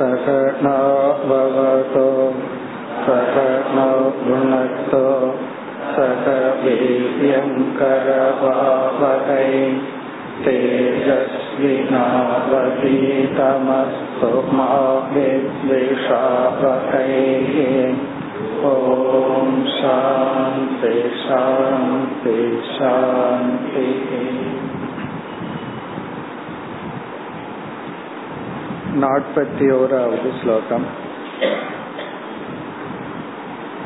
सकनाववतो सकनौ भुनक्तो सक वीर्यङ्करवावहै तेजस्विनावतीतमस्तु मा विद्विषावहैः ॐ शान्ति शान्ति शान्तिः नाट्पति ओरावद् श्लोकम्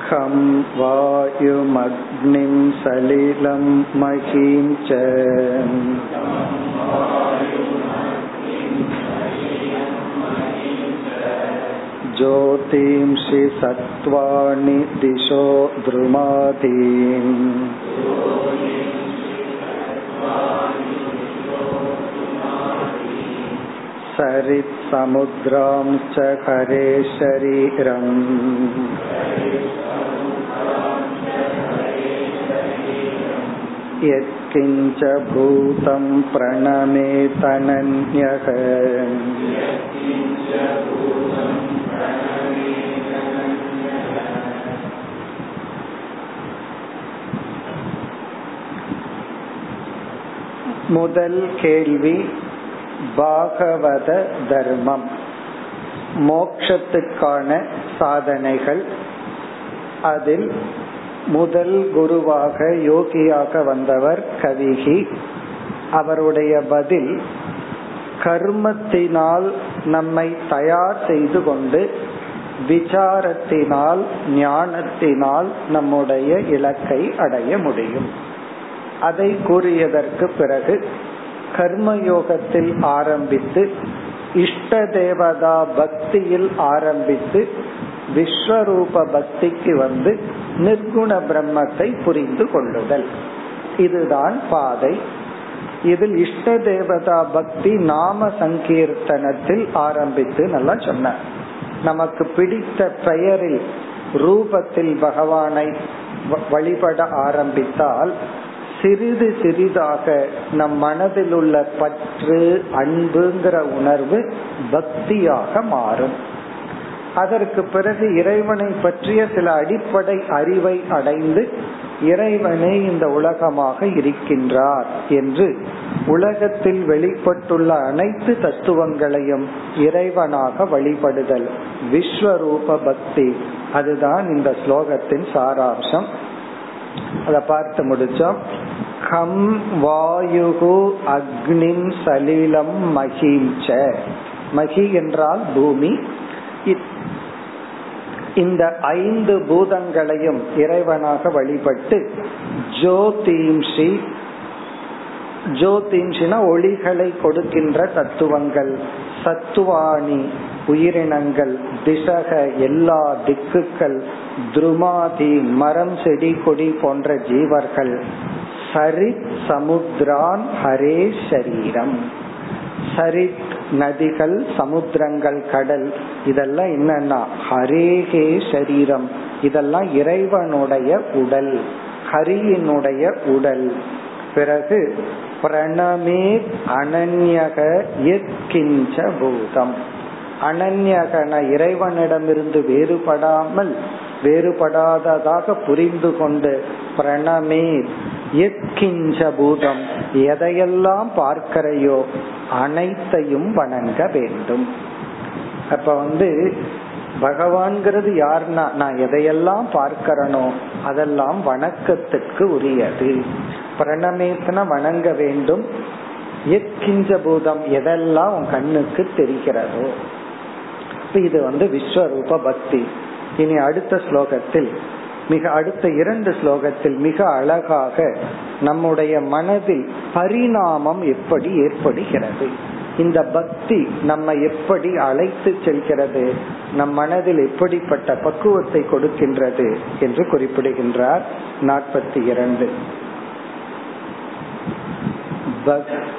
खं वायुमग्निं सलिलं महीं च ज्योतिंषि सत्त्वाणि दिशो द्रुमादीन् सरित्समुद्रांश्च हरे शरीरम् यत्किञ्च भूतं प्रणमेतनन्यः முதல் கேள்வி பாகவத தர்மம். மோக்ஷத்துக்கான சாதனைகள். அதில் முதல் குருவாக யோகியாக வந்தவர் கவிகி. அவருடைய பதில் கர்மத்தினால் நம்மை தயார் செய்து கொண்டு விசாரத்தினால் ஞானத்தினால் நம்முடைய இலக்கை அடைய முடியும். அதை கூறியதற்கு பிறகு கர்மயோகத்தில் ஆரம்பித்து இஷ்ட தேவதா பக்தியில் ஆரம்பித்து விஸ்வரூப பக்திக்கு வந்து நிர்குண பிரம்மத்தை புரிந்து கொள்ளுதல். இதுதான் பாதை. இதில் இஷ்ட தேவதா பக்தி நாம சங்கீர்த்தனத்தில் ஆரம்பித்து நல்லா சொன்ன. நமக்கு பிடித்த பெயரில் ரூபத்தில் பகவானை வழிபட ஆரம்பித்தால் சிறிது சிறிதாக நம் மனதில் உள்ள பற்று அன்புங்கிற உணர்வு பக்தியாக மாறும். அதற்கு பிறகு இறைவனை பற்றிய சில அடிப்படை அறிவை அடைந்து இறைவனே இந்த உலகமாக இருக்கின்றார் என்று உலகத்தில் வெளிப்பட்டுள்ள அனைத்து தத்துவங்களையும் இறைவனாக வழிபடுதல். விஸ்வரூப பக்தி. அதுதான் இந்த ஸ்லோகத்தின் சாராம்சம். அதை பார்த்து முடிச்சோம். கம் வாயுகு அக்னிம் சலிலம் மகிஞ்ச மகி என்றால் பூமி. இந்த ஐந்து பூதங்களையும் இறைவனாக வழிபட்டு ஜோதீம்ஷி ஜோதிம்ஷினா ஒளிகளை கொடுக்கின்ற தத்துவங்கள். சத்துவாணி உயிரினங்கள் திசக எல்லா திக்குகள் துருமாதி மரம் செடி கொடி போன்ற ஜீவர்கள். சரித் சமுத்ரான் ஹரே சரீரம். சரித் நதிகள் சமுத்திரங்கள் கடல் இதெல்லாம் என்னன்னா ஹரேகே சரீரம். இதெல்லாம் இறைவனுடைய உடல் ஹரியினுடைய உடல். பிறகு பிரணமே அனன்யக பூதம். அனன்யகன இறைவனிடமிருந்து வேறுபடாமல் வேறுபடாததாக புரிந்து கொண்டு பிரணமே எத்கிஞ்ச பூதம் எதையெல்லாம் பார்க்கிறையோ அனைத்தையும் வணங்க வேண்டும். அப்ப வந்து பகவான்கிறது யாருன்னா நான் எதையெல்லாம் பார்க்கிறனோ அதெல்லாம் வணக்கத்துக்கு உரியது. பிரணமேத்தன வணங்க வேண்டும். எத்கிஞ்ச பூதம் எதெல்லாம் உன் கண்ணுக்கு தெரிகிறதோ இது வந்து விஸ்வரூப பக்தி. இனி அடுத்த ஸ்லோகத்தில் மிக அடுத்த இரண்டு ஸ்லோகத்தில் மிக அழகாக நம்முடைய மனதில் பரிணாமம் எப்படி ஏற்படுகிறது? இந்த பக்தி நம்ம எப்படி அழைத்து செல்கிறது? நம் மனதில் எப்படிப்பட்ட பக்குவத்தை கொடுக்கின்றது என்று குறிப்பிடுகின்றார் நாற்பத்தி இரண்டு. பக்தி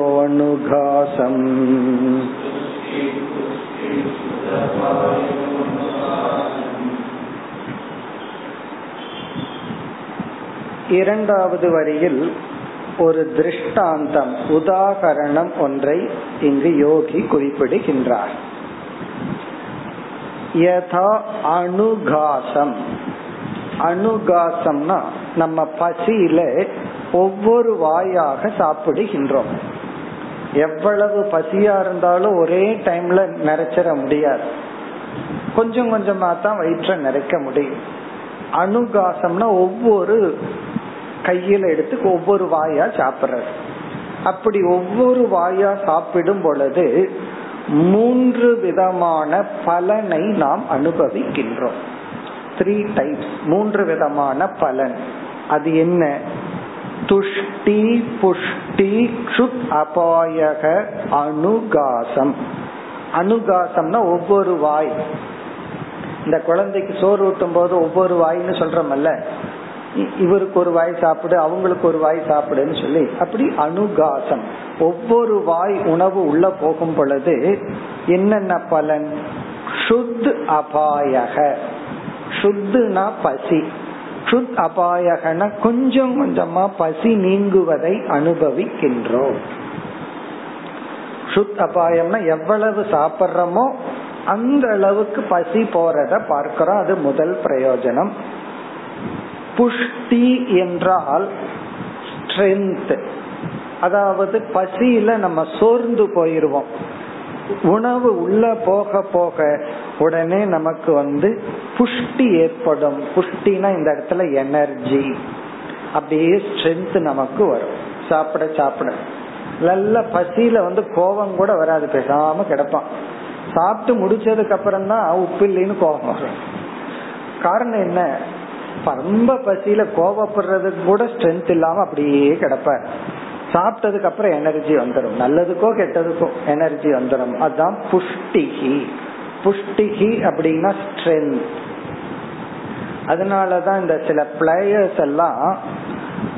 तुष्टिपुष्टिक्षुतपायोऽनुघासम् இரண்டாவது வரியில் ஒரு திருஷ்டாந்தம் உதாகரணம் ஒன்றை இங்கு யோகி குறிப்பிடுகின்றார் யதா அணுகாசம் அனுகாசம்னா நம்ம பசியில ஒவ்வொரு வாயாக சாப்பிடுகின்றோம். எவ்வளவு பசியா இருந்தாலும் ஒரே டைம்ல நிறைச்சிட முடியாது. கொஞ்சம் கொஞ்சமா தான் வயிற்ற நிறைக்க முடியும். அணுகாசம்னா ஒவ்வொரு கையில எடுத்து ஒவ்வொரு வாயா சாப்பிடுறது. அப்படி ஒவ்வொரு வாயா சாப்பிடும் பொழுது மூன்று விதமான பலனை நாம் அனுபவிக்கின்றோம். த்ரீ டைப்ஸ் மூன்று விதமான பலன். அது என்ன? துஷ்டி புஷ்டி க்ஷுத் அபாயக அனுகாசம். அனுகாசம்னா ஒவ்வொரு வாய். இந்த குழந்தைக்கு சோறு ஊட்டும் போது ஒவ்வொரு வாயின்னு சொல்றமல்ல? இவருக்கு ஒரு வாய் சாப்பிடு அவங்களுக்கு ஒரு வாய் சாப்பிடுன்னு சொல்லி. அப்படி அனுகாசம். ஒவ்வொரு வாய் உணவு உள்ள போகும் பொழுது என்னென்ன பலன்? சுத் அபாயக. சுத்துனா பசி. சுத் அபாயகன கொஞ்சம் கொஞ்சமா பசி நீங்குவதை அனுபவிக்கின்றோம். சுத் அபாயம்னா எவ்வளவு சாப்பிட்றோமோ அந்த அளவுக்கு பசி போறத பார்க்கிறோம். அது முதல் பிரயோஜனம். புஷ்டி என்றால் ஸ்ட்ரென்த் அதாவது பசியில நம்ம சோர்ந்து போயிருவோம். உணவு உள்ள போக போக உடனே நமக்கு வந்து புஷ்டி ஏற்படும். புஷ்டினா இந்த இடத்துல எனர்ஜி அப்படியே ஸ்ட்ரென்த் நமக்கு வரும். சாப்பிட சாப்பிட. நல்ல பசியில வந்து கோபம் கூட வராது. பேசாம கிடப்பான். சாப்பிட்டு முடிச்சதுக்கு அப்புறம் தான் உப்பு இல்லைன்னு கோபம் வரும். காரணம் என்ன? ரொம்ப பசியில கோபப்படுறதுக்கு கூட ஸ்ட்ரென்த் இல்லாம அப்படியே கிடப்பார். சாப்பிட்டதுக்கு அப்புறம் எனர்ஜி வந்துடும் நல்லதுக்கோ கெட்டதுக்கோ எனர்ஜி வந்துடும் அதுதான் புஷ்டிகி. புஷ்டிகி அப்படின்னா ஸ்ட்ரென்த் அதனாலதான் இந்த சில பிளேயர்ஸ் எல்லாம்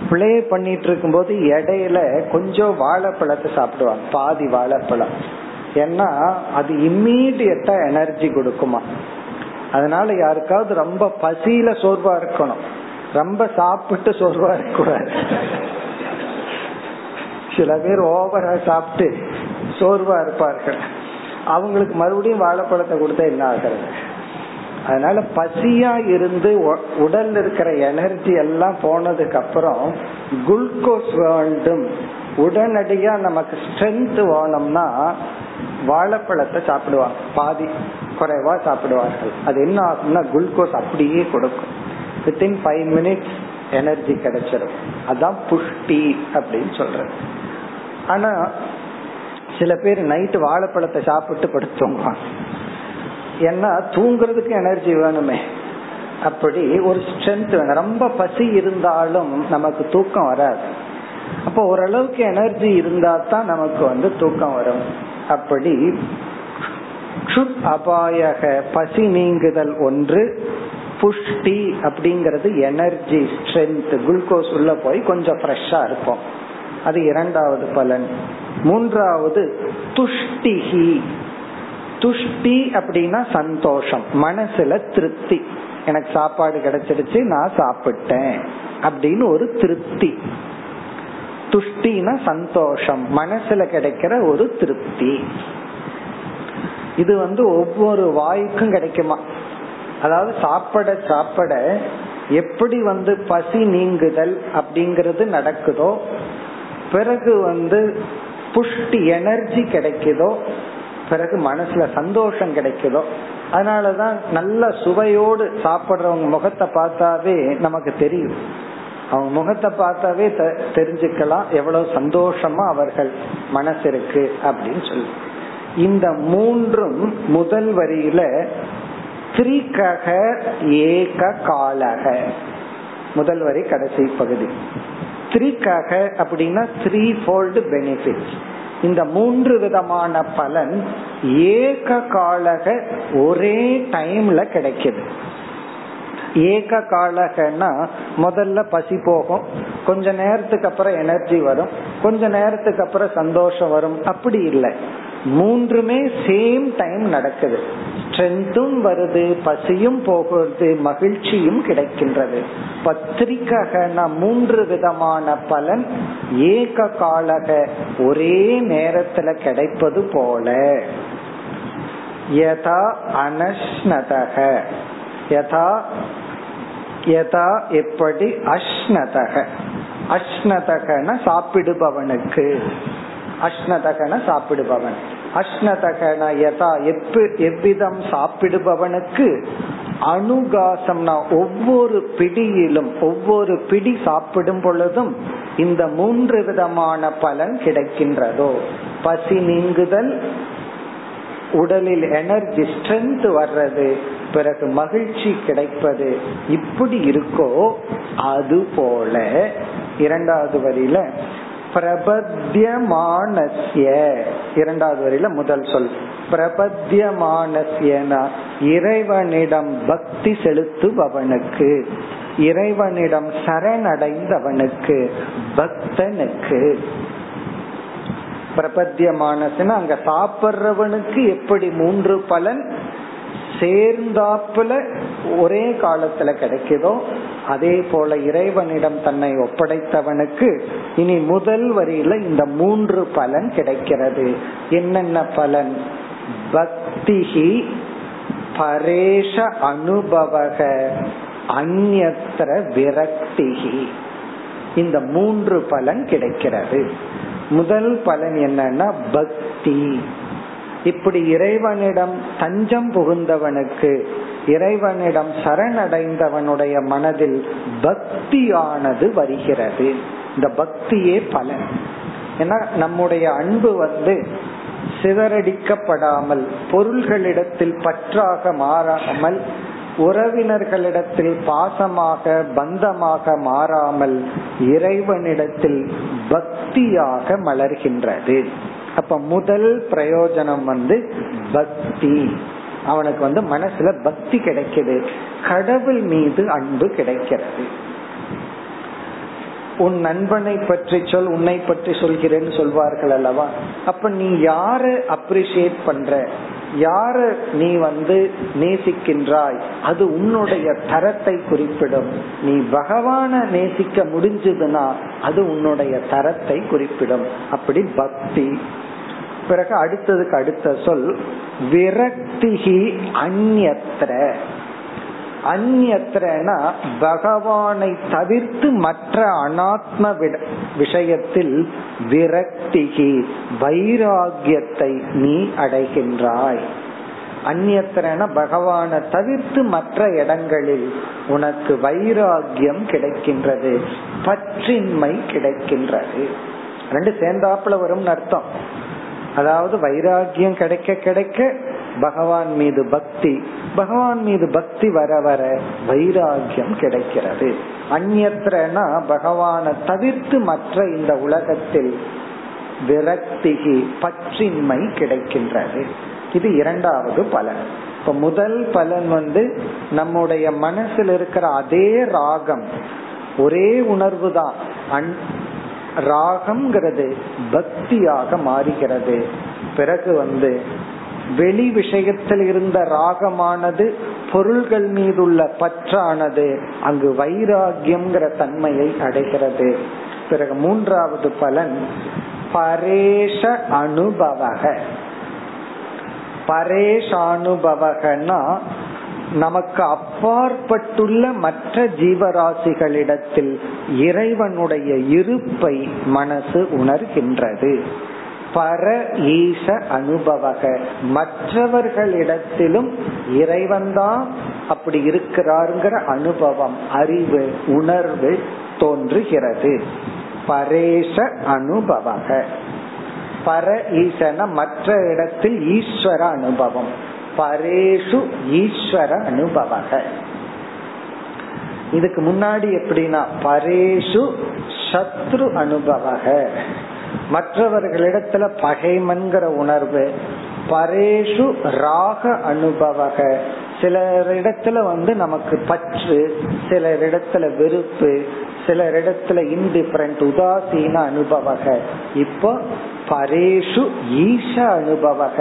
பிளே பண்ணிட்டு இருக்கும் போது இடையில கொஞ்சம் வாழைப்பழத்தை சாப்பிடுவாங்க. பாதி வாழைப்பழம். ஏன்னா அது இம்மீடியட்டா எனர்ஜி கொடுக்குமா. அதனால யாருக்காவது ரொம்ப பசியில சோர்வா இருக்கணும். ரொம்ப சாப்பிட்டு சோர்வா இருக்கக்கூடாது. சில பேர் ஓவரா சாப்பிட்டு சோர்வா இருப்பார்கள். அவங்களுக்கு மறுபடியும் வாழைப்பழத்தை கொடுத்தா என்ன ஆகிறது? அதனால பசியா இருந்து உடல்ல இருக்கிற எனர்ஜி எல்லாம் போனதுக்கு அப்புறம் குளுக்கோஸ் வேண்டும். உடனடியா நமக்கு ஸ்ட்ரென்த் வேணும்னா வாழைப்பழத்தை சாப்பிடுவாங்க. பாதி குறைவா சாப்பிடுவார்கள். அது என்ன ஆகும்னா குளுக்கோஸ் அப்படியே கொடுக்கும். வித்தின் ஃபைவ் மினிட்ஸ் எனர்ஜி கிடைச்சிடும் அதான் புஷ்டி அப்படின்னு சொல்றது. ஆனா சில பேர் நைட்டு வாழைப்பழத்தை சாப்பிட்டு படுத்துவாங்க. ஏன்னா தூங்குறதுக்கு எனர்ஜி வேணுமே. அப்படி ஒரு ஸ்ட்ரென்த் வேணும். ரொம்ப பசி இருந்தாலும் நமக்கு தூக்கம் வராது. அப்போ ஓரளவுக்கு எனர்ஜி இருந்தா தான் நமக்கு வந்து தூக்கம் வரும். அப்படி அபாயக பசி நீங்குதல் ஒன்று புஷ்டி அப்படிங்கறது எனர்ஜி ஸ்ட்ரென்த் குளுக்கோஸ் உள்ள போய் கொஞ்சம் ஃப்ரெஷ்ஷா இருப்போம். அது இரண்டாவது பலன். மூன்றாவது துஷ்டிகி துஷ்டி அப்படின்னா சந்தோஷம். மனசுல திருப்தி. எனக்கு சாப்பாடு கிடைச்சிருச்சு நான் சாப்பிட்டேன் அப்படின்னு ஒரு திருப்தி. துஷ்டினா சந்தோஷம். மனசுல கிடைக்கிற ஒரு திருப்தி. இது வந்து ஒவ்வொரு வாய்க்கும் கிடைக்குமா? அதாவது சாப்பிட சாப்பிட எப்படி வந்து பசி நீங்குதல் அப்படிங்கறது நடக்குதோ பிறகு வந்து புஷ்டி எனர்ஜி கிடைக்குதோ பிறகு மனசுல சந்தோஷம் கிடைக்குதோ அதனாலதான் நல்ல சுவையோடு சாப்பிடுறவங்க முகத்தை பார்த்தாவே நமக்கு தெரியும். அவங்க முகத்தை பார்த்தாவே தெரிஞ்சுக்கலாம் எவ்வளவு சந்தோஷமா அவர்கள் மனசு இருக்கு அப்படின்னு சொல்லி. இந்த மூன்றும் முதல் வரியில திரிகக ஏக காலக. முதல் வரி கடைசி பகுதி. த்ரீக்காக அப்படின்னா த்ரீ ஃபோல்டு பெனிஃபிட் இந்த மூன்று விதமான பலன் ஏக காலக ஒரே டைம்ல கிடைக்குது. ஏக காலகன்னா முதல்ல பசி போகும் கொஞ்ச நேரத்துக்கு அப்புறம் எனர்ஜி வரும் கொஞ்ச நேரத்துக்கு அப்புறம் சந்தோஷம் வரும். அப்படி இல்லை. மூன்றுமே சேம் டைம் நடக்குது. ஸ்ட்ரென்த்தும் வருது பசியும் போகிறது மகிழ்ச்சியும் கிடைக்கின்றது. பத்திரிகை மூன்று விதமான பலன் ஏக காலக ஒரே நேரத்துல கிடைப்பது போல. யதா அனஷ்ணதக. யதா யதா எப்படி அஷ்ணதக? அஷ்ணதகன சாப்பிடுபவனுக்கு. அஷ்ணதகன சாப்பிடுபவன். அஷ்ணதகன யதா எப்ப எவ்விதம் சாப்பிடுபவனுக்கு அனுகாசம்னா ஒவ்வொரு பிடியிலும் ஒவ்வொரு பிடி சாப்பிடும் பொழுதும் இந்த மூன்று விதமான பலன் கிடைக்கின்றதோ. பசி நீங்குதல் உடலில் எனர்ஜி ஸ்ட்ரென்த் வர்றது பிறகு மகிழ்ச்சி கிடைப்பது இப்படி இருக்கோ அது போல இரண்டாவது வரியில பிரபத்தியமானசிய இரண்டாவது வரையில முதல் சொல். பிரபத்தியமானசியனா இறைவனிடம் பக்தி செலுத்துபவனுக்கு இறைவனிடம் சரணடைந்தவனுக்கு பக்தனுக்கு. பிரபத்தியமானஸ்னா அங்க சாப்பிடுறவனுக்கு எப்படி மூன்று பலன்? சேர்ந்தாப்புல ஒரே காலத்துல கிடைக்குதோ அதே போல இறைவனிடம் தன்னை ஒப்படைத்தவனுக்கு இனி முதல் வரியில இந்த மூன்று பலன் கிடைக்கிறது. என்னென்ன பலன்? பக்திகி பரேஷ அனுபவக அந்நத்திர விரக்திகி இந்த மூன்று பலன் கிடைக்கிறது. முதல் பலன் என்னன்னா பக்தி. இப்படி இறைவனிடம் தஞ்சம் புகுந்தவனுக்கு இறைவனிடம் சரணடைந்தவனுடைய மனதில் பக்தியானது வருகிறது. இந்த பக்தியே பலன். ஏன்னா நம்முடைய அன்பு வந்து சிதறடிக்கப்படாமல் பொருள்களிடத்தில் பற்றாக மாறாமல் உறவினர்களிடத்தில் பாசமாக பந்தமாக மாறாமல் இறைவனிடத்தில் பக்தியாக மலர்கின்றது. அப்ப முதல் பிரயோஜனம் வந்து பக்தி. அவனுக்கு வந்து மனசுல பக்தி கிடைக்குது. கடவுள் மீது அன்பு கிடைக்கிறது. உன் நண்பனை பற்றி சொல் உன்னை பற்றி சொல்கிறேன்னு சொல்வார்கள் அல்லவா? அப்ப நீ யார அப்ரிசியேட் பண்ற? யார நீ வந்து நேசிக்கின்றாய்? அது உன்னுடைய தரத்தை குறிப்பிடும். நீ பகவான நேசிக்க முடிஞ்சதுன்னா அது உன்னுடைய தரத்தை குறிப்பிடும். அப்படி பக்தி. பிறகு அடுத்ததுக்கு அடுத்த சொல் விரக்திகி அந்நத்திர அந்நத்திரனா பகவானை தவிர்த்து மற்ற அனாத்ம விஷயத்தில் விரக்திகி வைராகியத்தை நீ அடைகின்றாய். அந்நியத்திரன பகவானை தவிர்த்து மற்ற இடங்களில் உனக்கு வைராகியம் கிடைக்கின்றது பற்றின்மை கிடைக்கின்றது. ரெண்டு சேர்ந்தாப்புல வரும் அர்த்தம். அதாவது வைராகியம் கிடைக்க கிடைக்க பகவான் மீது பக்தி பகவான் மீது பக்தி வர வர வைராகியம் கிடைக்கிறது. அந்நத்திரனா பகவானை தவிர்த்து மற்ற இந்த உலகத்தில் விரக்திகி பற்றின்மை கிடைக்கின்றது. இது இரண்டாவது பலன். இப்ப முதல் பலன் வந்து நம்முடைய மனசில் இருக்கிற அதே ராகம் ஒரே உணர்வு தான் ராகம்ங்கிறது பக்தியாக மாறுகிறது. பிறகு வந்து வெளி விஷயத்தில் இருந்த ராகமானது பொருள்கள் மீதுள்ள பற்றானது அங்கு வைராகியம்ங்கிற தன்மையை அடைகிறது. பிறகு மூன்றாவது பலன் பரேஷ அனுபவக. பரேஷானுபவகனா நமக்கு அப்பாற்பட்டுள்ள மற்ற ஜீவராசிகளிடத்தில் இறைவனுடைய இருப்பை மனசு உணர்கின்றது. பர ஈச அனுபவக. மற்றவர்களிடத்திலும் இறைவன்தான் அப்படி இருக்கிறாருங்கிற அனுபவம் அறிவு உணர்வு தோன்றுகிறது. பரேஷ அனுபவக. பர ஈசன மற்ற இடத்தில் ஈஸ்வர அனுபவம். பரேஷு ஈஸ்வர அனுபவக. இதுக்கு முன்னாடி எப்படின்னா பரேஷு சத்ரு அனுபவக. மற்றவர்களிடத்துல பகைமன்கிற உணர்வு பரேஷு ராக அனுபவக. சிலரிடத்துல வந்து நமக்கு பற்று சிலரிடத்துல வெறுப்பு சில இடத்துல இன்டிஃபரண்ட் உதாசீன அனுபவக. இப்போ பரேஷு ஈஷ அனுபவக.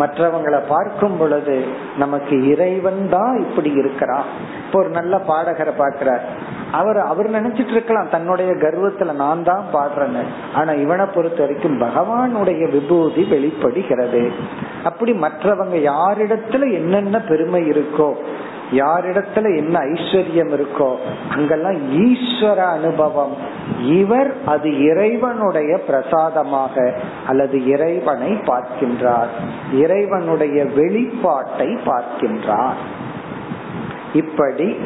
மற்றவங்களை பார்க்கும் பொழுது நமக்கு இறைவன் தான் இப்படி இருக்கிறான். இப்போ ஒரு நல்ல பாடகரை பார்க்கிறார். அவர் அவர் நினைச்சிட்டு இருக்கலாம் தன்னுடைய கர்வத்துல நான் தான் பாடுறேன்னு. ஆனா இவனை பொறுத்த வரைக்கும் பகவானுடைய விபூதி வெளிப்படுகிறது. அப்படி மற்றவங்க யாரிடத்துல என்னென்ன பெருமை இருக்கோ யாரிடத்துல என்ன ஐஸ்வர்யம் இருக்கோ அங்கெல்லாம் ஈஸ்வர அனுபவம். இவர் அது இறைவனுடைய பிரசாதமாக அல்லது இறைவனை பார்க்கின்றார். இறைவனுடைய வெளிப்பாட்டை பார்க்கின்றார். இப்படி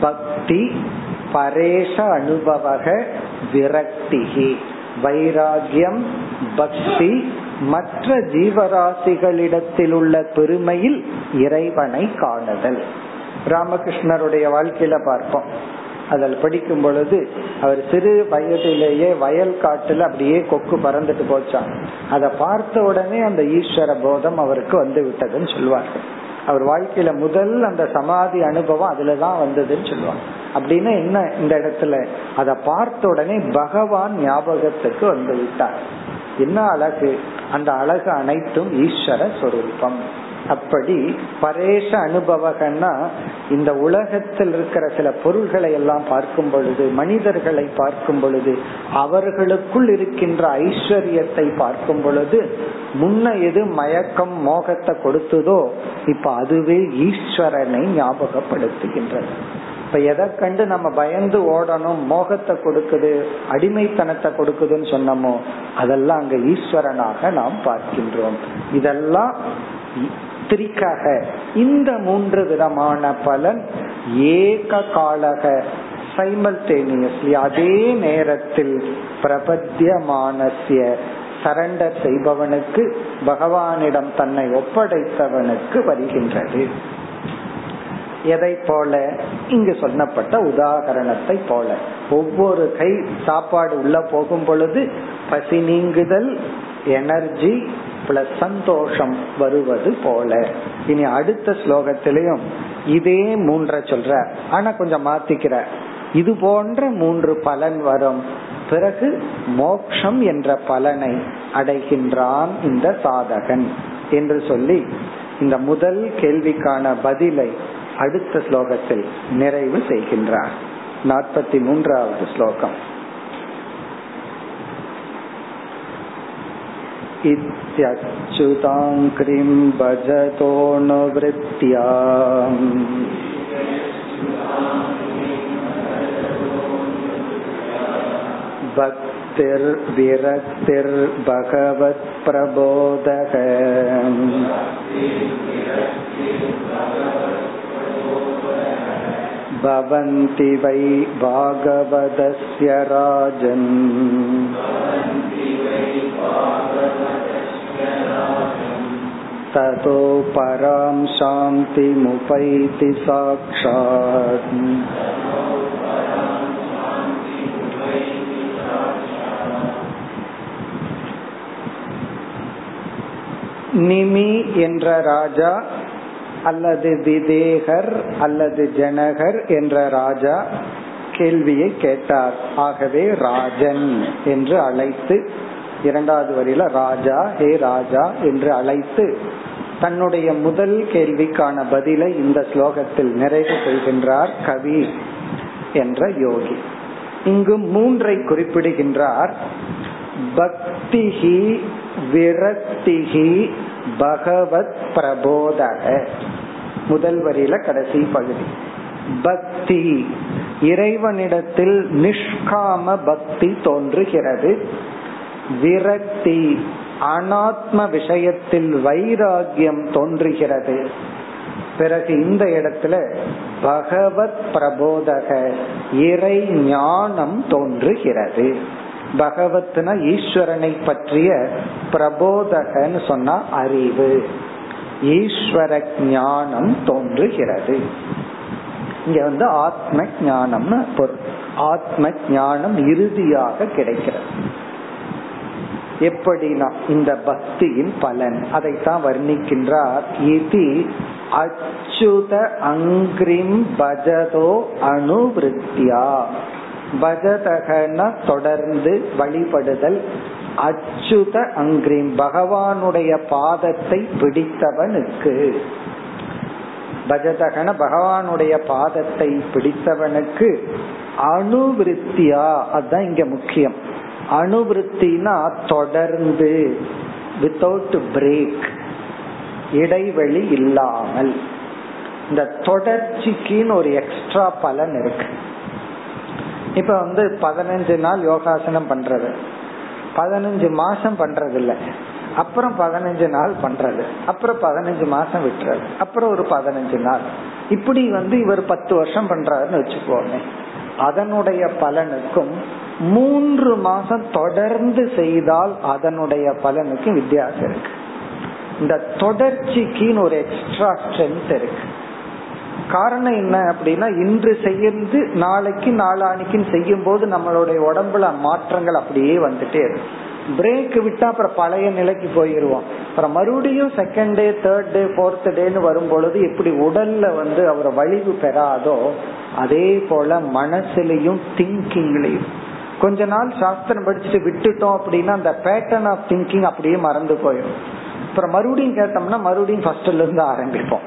பக்தி பரேஷ அனுபவக விரக்திகி. வைராகியம் பக்தி மற்ற ஜீவராசிகளிடத்தில் உள்ள பெருமையில் இறைவனை காணுதல். ராமகிருஷ்ணருடைய வாழ்க்கையில பார்ப்போம். அதில் படிக்கும் பொழுது அவர் சிறு வயதிலேயே வயல் காட்டுல அப்படியே கொக்கு பறந்துட்டு போச்சான் அதை பார்த்த உடனே அந்த ஈஸ்வர போதம் அவருக்கு வந்து விட்டதுன்னு சொல்லுவார்கள் அவர் வாழ்க்கையில முதல் அந்த சமாதி அனுபவம் அதுலதான் வந்ததுன்னு சொல்லுவாங்க அப்படின்னா என்ன இந்த இடத்துல? அதை பார்த்த உடனே பகவான் ஞாபகத்துக்கு வந்து விட்டார். என்ன அழகு? அந்த அழகு அனைத்தும் ஈஸ்வர சொரூபம். அப்படி பரேஷ அனுபவகன்னா இந்த உலகத்தில் இருக்கிற சில பொருள்களை எல்லாம் பார்க்கும் பொழுது மனிதர்களை பார்க்கும் பொழுது அவர்களுக்குள் இருக்கின்ற ஐஸ்வர்யத்தை பார்க்கும் பொழுது முன்ன எது மயக்கம் மோகத்தை கொடுத்ததோ இப்ப அதுவே ஈஸ்வரனை ஞாபகப்படுத்துகின்றது. இப்ப எதை கண்டு நம்ம பயந்து ஓடணும் மோகத்தை கொடுக்குது அடிமைத்தனத்தை கொடுக்குதுன்னு சொன்னோமோ அதெல்லாம் அங்க ஈஸ்வரனாக நாம் பார்க்கின்றோம். இதெல்லாம் திரிக்காக இந்த மூன்று விதமான பலன் ஏக காலக சைமல்டேனியஸ்லி அதே நேரத்தில் பிரபத்தியமானசிய சரண்டர் செய்பவனுக்கு பகவானிடம் தன்னை ஒப்படைத்தவனுக்கு வருகின்றது. எதை போல? இங்கு சொன்னப்பட்ட உதாகரணத்தை போல. ஒவ்வொரு கை சாப்பாடு உள்ள போகும் பொழுது பசி நீங்குதல் எனர்ஜி பிளஸ் சந்தோஷம் வருவது போல. இனி அடுத்த ஸ்லோகத்திலையும் இதே மூன்ற சொல்ற. ஆனா கொஞ்சம் மாத்திக்கிற. இது போன்ற மூன்று பலன் வரும். பிறகு மோக்ஷம் என்ற பலனை அடைகின்றான் இந்த சாதகன் என்று சொல்லி இந்த முதல் கேள்விக்கான பதிலை அடுத்த ஸ்லோகத்தில் நிறைவு செய்கின்றார். நாற்பத்தி மூன்றாவது ஸ்லோகம். इत्यच्युताङ्क्रिं भजतोऽनुवृत्त्या भक्तिर्विरक्तिर्भगवत्प्रबोधः भवन्ति वै भागवतस्य राजन्। ततो परां शान्तिमुपैति साक्षात् நிமி என்ற ராஜா அல்லது விதேகர் அல்லது ஜனகர் என்ற ராஜா கேள்வியை கேட்டார் ஆகவே ராஜன் என்று அழைத்து இரண்டாவது வரியில ராஜா ஹே ராஜா என்று அழைத்து தன்னுடைய முதல் கேள்விக்கான பதிலை இந்த ஸ்லோகத்தில் நிறைவு செய்கின்றார் கவி என்ற யோகி. இங்கு மூன்றை குறிப்பிடுகின்றார். பக்திஹி விரக்திஹி பகவத் பிரபோதக முதல் வரியில கடைசி பகுதி. பக்தி இறைவனிடத்தில் நிஷ்காம பக்தி தோன்றுகிறது. விரக்தி அனாத்ம விஷயத்தில் வைராகியம் தோன்றுகிறது. பிறகு இந்த இடத்துல பகவத் பிரபோதக இறை ஞானம் தோன்றுகிறது. பகவத்னா ஈஸ்வரனை பற்றிய பிரபோதகன்னு சொன்னா அறிவு. ஈஸ்வர ஞானம் தோன்றுகிறது. இங்க வந்து ஆத்ம ஞானம்னு பொருள். ஆத்ம ஞானம் இறுதியாக கிடைக்கிறது. எப்படின்னா இந்த பக்தியின் பலன். அதைத்தான் வர்ணிக்கின்றார். இது அச்சுத அங்கிரிம் பஜதோ அணுவிருத்தியா. பஜதகன தொடர்ந்து வழிபடுதல் அச்சுத அங்கிரிம் பகவானுடைய பாதத்தை பிடித்தவனுக்கு. பஜதகன பகவானுடைய பாதத்தை பிடித்தவனுக்கு அணுவிருத்தியா. அதுதான் இங்க முக்கியம். அணுவிருத்தினா தொடர்ந்து வித்தவுட் பிரேக் இடைவெளி இல்லாமல். இந்த தொடர்ச்சிக்குன்னு ஒரு எக்ஸ்ட்ரா பலன் இருக்கு. இப்ப வந்து பதினஞ்சு நாள் யோகாசனம் பண்றது. பதினஞ்சு மாசம் பண்றது இல்ல அப்புறம் பதினஞ்சு நாள் பண்றது. அப்புறம் பதினஞ்சு மாசம் விட்டுறது. அப்புறம் ஒரு பதினஞ்சு நாள். இப்படி வந்து இவர் பத்து வருஷம் பண்றாருன்னு வச்சுக்கோங்க அதனுடைய பலனுக்கும் மூன்று மாசம் தொடர்ந்து செய்தால் அதனுடைய பலனுக்கு வித்தியாசம் இருக்கு. இந்த தொடர்ச்சிக்குன்னு ஒரு எக்ஸ்ட்ரா ஸ்ட்ரென்த் இருக்கு. காரணம் என்ன அப்படின்னா இன்று செய்யறது நாளைக்கு நாளானிக்குன்னு செய்யும் போது நம்மளுடைய உடம்புல மாற்றங்கள் அப்படியே வந்துட்டே இருக்கு பிரேக் விட்டா அப்புறம் பழைய நிலைக்கு போயிருவோம். அப்புறம் மறுபடியும் second day third day fourth டேன்னு வரும் பொழுது எப்படி உடல்ல வந்து அவர் வலிவு பெறாதோ அதே போல மனசுலயும் திங்கிங்லயும் கொஞ்ச நாள் சாஸ்திரம் படிச்சுட்டு விட்டுட்டோம் அப்படின்னா அந்த பேட்டர்ன் ஆஃப் திங்கிங் அப்படியே மறந்து போயிடும். அப்புறம் மறுபடியும் கேட்டோம்னா மறுபடியும் ஃபர்ஸ்ட்ல இருந்து ஆரம்பிப்போம்.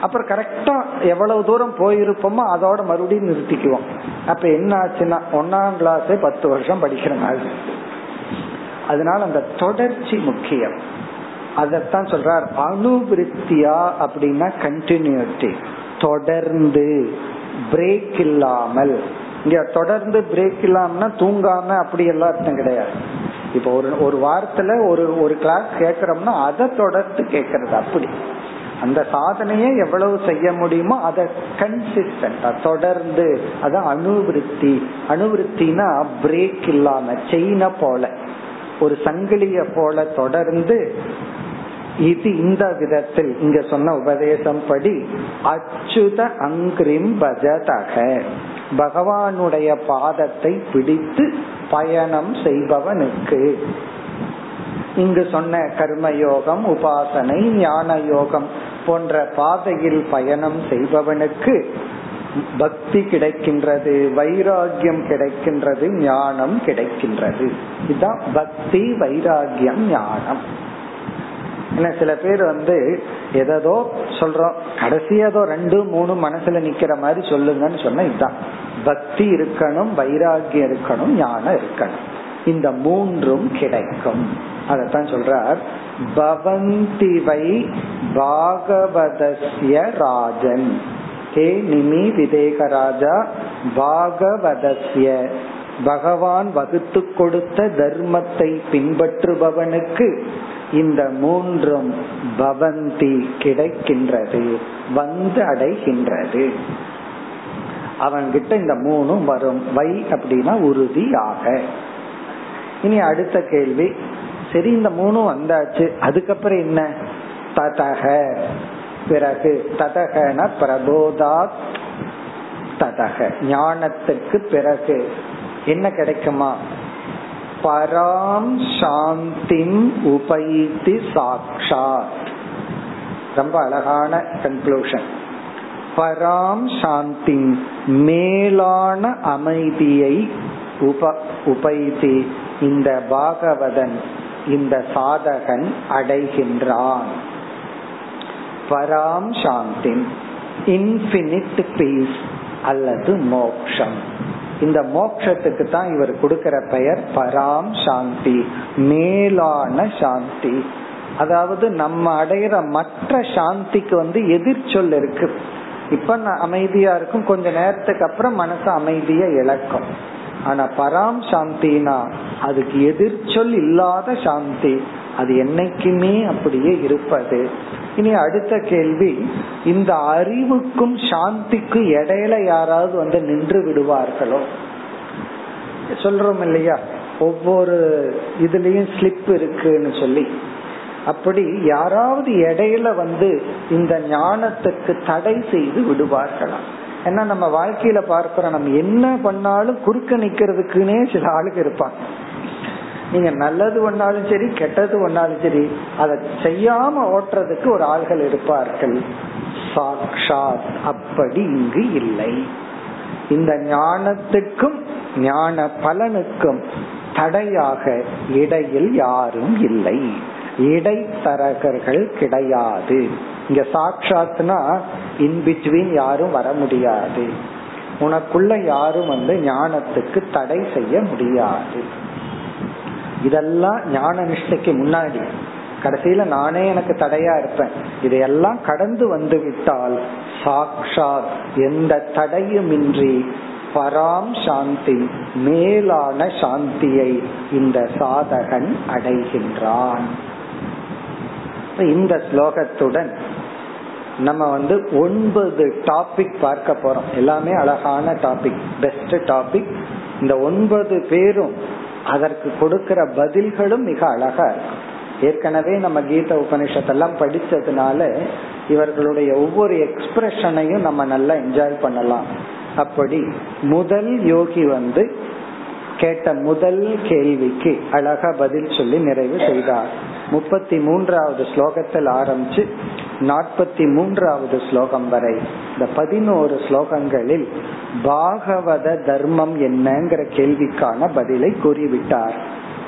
அப்புறம் கரெக்டா எவ்வளவு தூரம் போயிருப்போமோ அதோட மறுபடியும் நிறுத்திக்குவோம். அப்ப என்ன ஆச்சுன்னா ஒன்னாம் கிளாஸே பத்து வருஷம் படிக்கிற மாதிரி. அதனால அந்த தொடர்ச்சி முக்கியம். அதத்தான் சொல்றார் அனுபிருத்தியா அப்படின்னா கண்டினியூட்டி தொடர்ந்து பிரேக் இல்லாமல். இங்க தொடர்ந்து பிரேக் இல்லாமனா தூங்காம அப்படி எல்லாம் அர்த்தம் கிடையாது. இப்ப ஒரு ஒரு வாரத்துல ஒரு ஒரு கிளாஸ் கேக்குறோம்னா அதை தொடர்ந்து கேக்குறது அப்படி. அந்த சாதனையை எவ்வளவு செய்ய முடியுமோ அதை கன்சிஸ்டன்டா தொடர்ந்து அதான் அணுவிருத்தி அணுவிருத்தினா பிரேக் இல்லாம செயின போல ஒரு சங்கிலிய போல தொடர்ந்து இது இந்த விதத்தில் இங்க சொன்ன உபதேசம் படி அச்சுத அங்கிரிம் பஜதக. பகவானுடைய பாதத்தை பிடித்து பயணம் செய்பவனுக்கு. இங்கு சொன்ன கர்மயோகம் உபாசனை ஞான யோகம் போன்ற பாதையில் பயணம் செய்பவனுக்கு பக்தி கிடைக்கின்றது வைராகியம் கிடைக்கின்றது ஞானம் கிடைக்கின்றது. இதுதான் பக்தி வைராகியம் ஞானம். ஏன்னா சில பேர் வந்து எதோ சொல்றோம். கடைசி ஏதோ ரெண்டு மூணு மனசுல நிக்கிற மாதிரி சொல்லுங்கன்னு சொன்ன இதுதான் பக்தி இருக்கணும் வைராகியம் இருக்கணும் ஞானம் இருக்கணும். இந்த மூன்றும் கிடைக்கும். அதத்தான் சொல்றார். பவந்தி வை பாகவதஸ்ய ராஜன். ஹே நிமி விதேகராஜா பாகவதஸ்ய. பகவான் வகுத்து கொடுத்த தர்மத்தை பின்பற்றுபவனுக்கு இந்த மூன்றும் பவந்தி கிடைக்கின்றது வந்து அடைகின்றது அவன்கிட்ட இந்த மூணும் வரும். வை அப்படின்னா உறுதியாக இனி அடுத்த கேள்வி சரி இந்த மூணும் வந்தாச்சு அதுக்கப்புறம் என்ன? ததக. பிறகு ததகன பிரபோதா ததக. ஞானத்துக்கு பிறகு என்ன கிடைக்குமா? பராம் சாந்திம் உபைத்தி சாட்சாத். ரொம்ப அழகான கன்க்ளூஷன் பராம் சாந்தி மேலான அமைதியை உப உபைதி இந்த பாகவதன் இந்த சாதகன் அடைகின்றான். பராம் சாந்தி இன்பினிட் பீஸ் அல்லது மோக்ஷம். இந்த மோக்ஷத்துக்கு தான் இவர் கொடுக்கிற பெயர் பராம் சாந்தி மேலான சாந்தி. அதாவது நம்ம அடையிற மற்ற சாந்திக்கு வந்து எதிர்ச்சொல் இருக்கு. இப்ப அமைதியா இருக்கும் கொஞ்ச நேரத்துக்கு அப்புறம் மனசு அமைதிய இழக்கும். ஆனா பராம் சாந்தினா அதுக்கு எதிர்ச்சொல் இல்லாத சாந்தி. அது என்னைக்குமே அப்படியே இருப்பது. இனி அடுத்த கேள்வி இந்த அறிவுக்கும் சாந்திக்கும் இடையில யாராவது வந்து நின்று விடுவார்களோ? சொல்றோம் இல்லையா? ஒவ்வொரு இதுலயும் ஸ்லிப் இருக்குன்னு சொல்லி. அப்படி யாராவது இடையில வந்து இந்த ஞானத்துக்கு தடை செய்து விடுவார்களா? ஏன்னா நம்ம வாழ்க்கையில பார்க்கிறோம் நம்ம என்ன பண்ணாலும் குறுக்க நிக்கிறதுக்குன்னே சில ஆளுக்கு இருப்பாங்க. நீங்க நல்லது ஒன்னாலும் சரி கெட்டது ஒன்னாலும் சரி அதை செய்யாம ஓட்டுறதுக்கு ஒரு ஆள்கள் இருப்பார்கள். சாக்ஷாத் அப்படி இங்கு இல்லை. இந்த ஞானத்துக்கும் ஞான பலனுக்கும் தடையாக இடையில் யாரும் இல்லை. இடைத்தரகர்கள் கிடையாது. இங்க சாட்சாத்னா இன்பிட்வீன் யாரும் வர முடியாது. உனக்குள்ள யாரும் வந்து ஞானத்துக்கு தடை செய்ய முடியாது. இதெல்லாம் ஞான நிஷ்டைக்கு முன்னாடி. கடைசியில நானே எனக்கு தடையா இருப்பேன். இதையெல்லாம் கடந்து வந்து விட்டால் சாக்ஷாத் எந்த தடையுமின்றி பராம் சாந்தி மேலான சாந்தியை இந்த சாதகன் அடைகின்றான். இந்த ஸ்லோகத்துடன் நம்ம வந்து ஒன்பது டாபிக் பார்க்க போறோம். எல்லாமே அழகான டாபிக் பெஸ்ட் டாபிக். இந்த ஒன்பது பேரும் அதற்கு கொடுக்கிற பதில்களும் மிக அழகா இருக்கும். ஏற்கனவே நம்ம கீத உபனிஷத்தெல்லாம் படிச்சதுனால இவர்களுடைய ஒவ்வொரு எக்ஸ்பிரஷனையும் நம்ம நல்லா என்ஜாய் பண்ணலாம். அப்படி முதல் யோகி வந்து கேட்ட முதல் கேள்விக்கு அழகா பதில் சொல்லி நிறைவு செய்தார். முப்பத்தி மூன்றாவது ஸ்லோகத்தில் ஆரம்பிச்சு நாற்பத்தி மூன்றாவது ஸ்லோகம் வரை. இந்த பதினோரு ஸ்லோகங்களில் பாகவத தர்மம் என்னங்கிற கேள்விக்கான பதிலை கூறிவிட்டார்.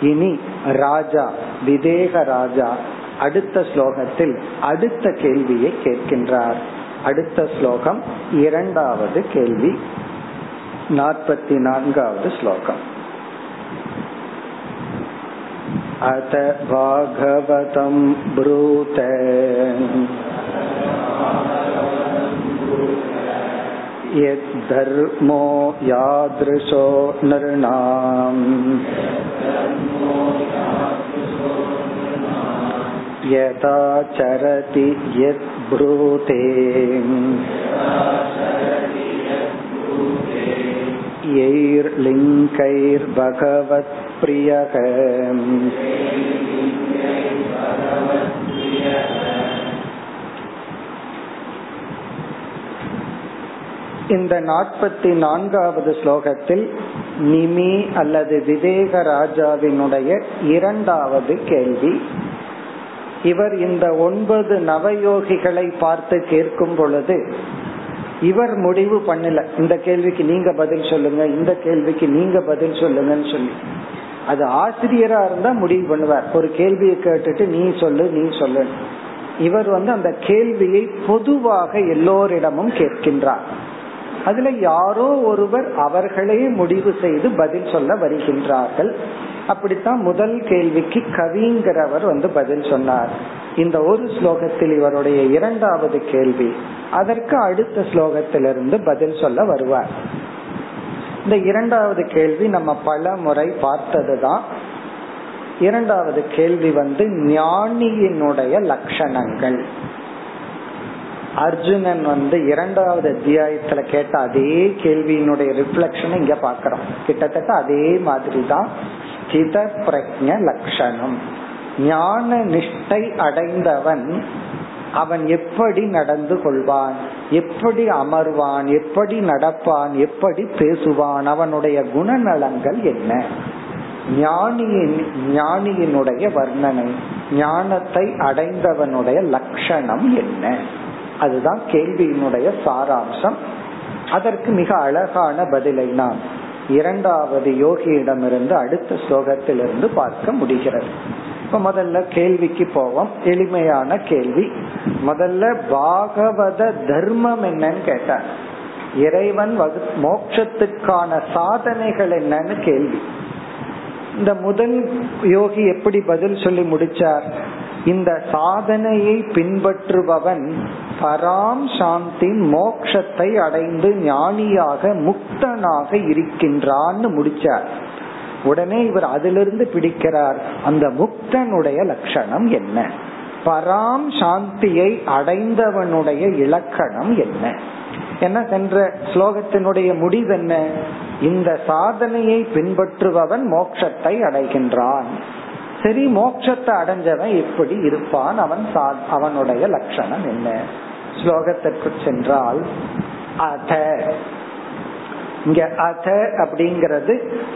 இனி ராஜா விதேக ராஜா அடுத்த ஸ்லோகத்தில் அடுத்த கேள்வியை கேட்கின்றார். அடுத்த ஸ்லோகம் இரண்டாவது கேள்வி நாற்பத்தி நான்காவது ஸ்லோகம். अथ भागवतं ब्रूत। यद्धर्मो यादृशो नृणाम्। यथा चरति यद्ब्रूते। यैर्लिङ्गैर्भगवत्प्रियः இந்த நாற்பத்தி நான்காவது ஸ்லோகத்தில் நிமி அல்லது விவேக ராஜாவினுடைய இரண்டாவது கேள்வி இவர் இந்த ஒன்பது நவயோகிகளை பார்த்து கேட்கும் பொழுது இவர் முடிவு பண்ணல. இந்த கேள்விக்கு நீங்க பதில் சொல்லுங்க இந்த கேள்விக்கு நீங்க பதில் சொல்லுங்கன்னு சொல்லி. அது ஆசிரியரா இருந்தா முடிவு பண்ணுவார். ஒரு கேள்வியை கேட்டுட்டு நீ சொல்லு நீ சொல்லு. இவர் வந்து அந்த கேள்வியை பொதுவாக எல்லோரிடமும் கேட்கின்றார். அதுல யாரோ ஒருவர் அவர்களே முடிவு செய்து பதில் சொல்ல வருகின்றார்கள். அப்படித்தான் முதல் கேள்விக்கு கவிங்கிறவர் வந்து பதில் சொன்னார். இந்த ஒரு ஸ்லோகத்தில் இவருடைய இரண்டாவது கேள்வி அதற்கு அடுத்த ஸ்லோகத்திலிருந்து பதில் சொல்ல வருவார். இந்த இரண்டாவது கேள்வி நம்ம பல முறை பார்த்ததுதான். இரண்டாவது கேள்வி வந்து ஞானியினுடைய லட்சணங்கள். அர்ஜுனன் வந்து இரண்டாவது அத்தியாயத்துல கேட்ட அதே கேள்வியினுடைய ரிஃப்ளக்ஷன் இங்க பாக்கிறோம் கிட்டத்தட்ட அதே மாதிரி தான் ஸ்தித பிரஜ லட்சணம் ஞான நிஷ்டை அடைந்தவன் அவன் எப்படி நடந்து கொள்வான்? எப்படி அமர்வான்? எப்படி நடப்பான்? எப்படி பேசுவான்? அவனுடைய குணநலங்கள் என்ன? ஞானியின் ஞானியினுடைய வர்ணனை ஞானத்தை அடைந்தவனுடைய லட்சணம் என்ன? அதுதான் கேள்வியினுடைய சாராம்சம். அதற்கு மிக அழகான பதிலை நாம் இரண்டாவது யோகியிடமிருந்து அடுத்த ஸ்லோகத்திலிருந்து பார்க்க முடிகிறது. இப்ப முதல்ல கேள்விக்கு போவோம். எளிமையான கேள்வி. முதல்ல பாகவத தர்மம் என்னன்னு கேட்டார். இறைவன் வகு மோட்சத்துக்கான சாதனைகள் என்னன்னு கேள்வி. இந்த முதல் யோகி எப்படி பதில் சொல்லி முடிச்சார்? இந்த சாதனையை பின்பற்றுபவன் பராம் சாந்தி மோக்ஷத்தை அடைந்து ஞானியாக முக்தனாக இருக்கின்றான்னு முடிச்சார். உடனே இவர் அதிலிருந்து பிடிக்கிறார் அந்த முக்தனுடைய லட்சணம் என்ன? பராம் சாந்தியை அடைந்தவனுடைய இலக்கணம் என்ன? என்ன சென்ற ஸ்லோகத்தினுடைய முடிவென்ன? இந்த சாதனையை பின்பற்றுபவன் மோட்சத்தை அடைகின்றான். சரி மோட்சத்தை அடைஞ்சவன் எப்படி இருப்பான். அவன் அவனுடைய லட்சணம் என்ன? ஸ்லோகத்திற்கு சென்றால் அத. இங்க அத அப்படிங்கறது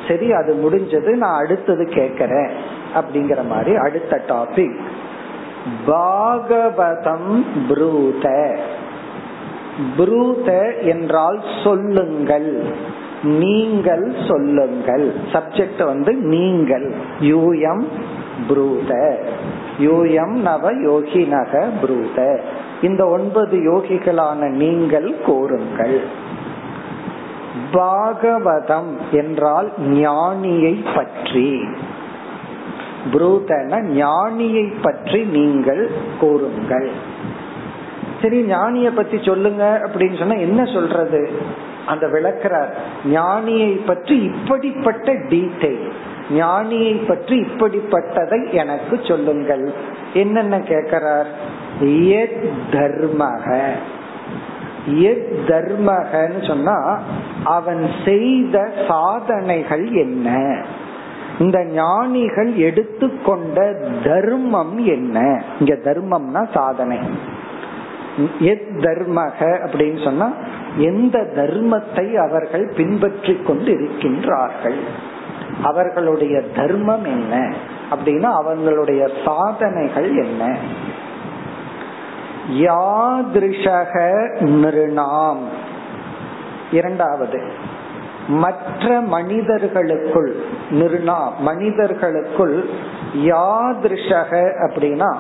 சரி அது முடிஞ்சது நான் அடுத்தது கேக்குறேன் அப்படிங்கிற மாதிரி அடுத்த டாபிக் பாகவதம் ப்ரூத. ப்ரூத என்றால் சொல்லுங்கள். நீங்கள் சொல்லுங்கள். சப்ஜெக்ட் வந்து நீங்கள். யூஎம் புரூத யூஎம் நவ யோகி நக புரூத இந்த ஒன்பது யோகிகளான நீங்கள் கூறுங்கள் பாகவதம் என்றால் ஞானியை பற்றி. புரூதன ஞானியை பற்றி நீங்கள் கூறுங்கள் சரி ஞானிய பத்தி சொல்லுங்க அப்படின்னு சொன்னா என்ன சொல்றது? அந்த விளக்குறார் ஞானியை பற்றி இப்படிப்பட்ட டீட்டெயில் ஞானியை பற்றி இப்படிப்பட்டதை எனக்கு சொல்லுங்கள். என்னென்ன கேட்கிறார்? தர்மக தர்மகன்னு சொன்னா அவன் செய்த சாதனைகள் என்ன? இந்த ஞானிகள் எடுத்துக்கொண்ட தர்மம் என்ன? இங்க தர்மம்னா சாதனை. எத் தர்மக அப்படின்னு சொன்னா எந்த தர்மத்தை அவர்கள் பின்பற்றி கொண்டு இருக்கின்றார்கள் அவர்களுடைய தர்மம் என்ன? அப்படின்னா அவங்களுடைய சாதனைகள் என்ன? யாதிருஷக நிருணாம். இரண்டாவது மற்ற மனிதர்களுக்குள் நிருணா மனிதர்களுக்குள் யாதிருஷக அப்படின்னா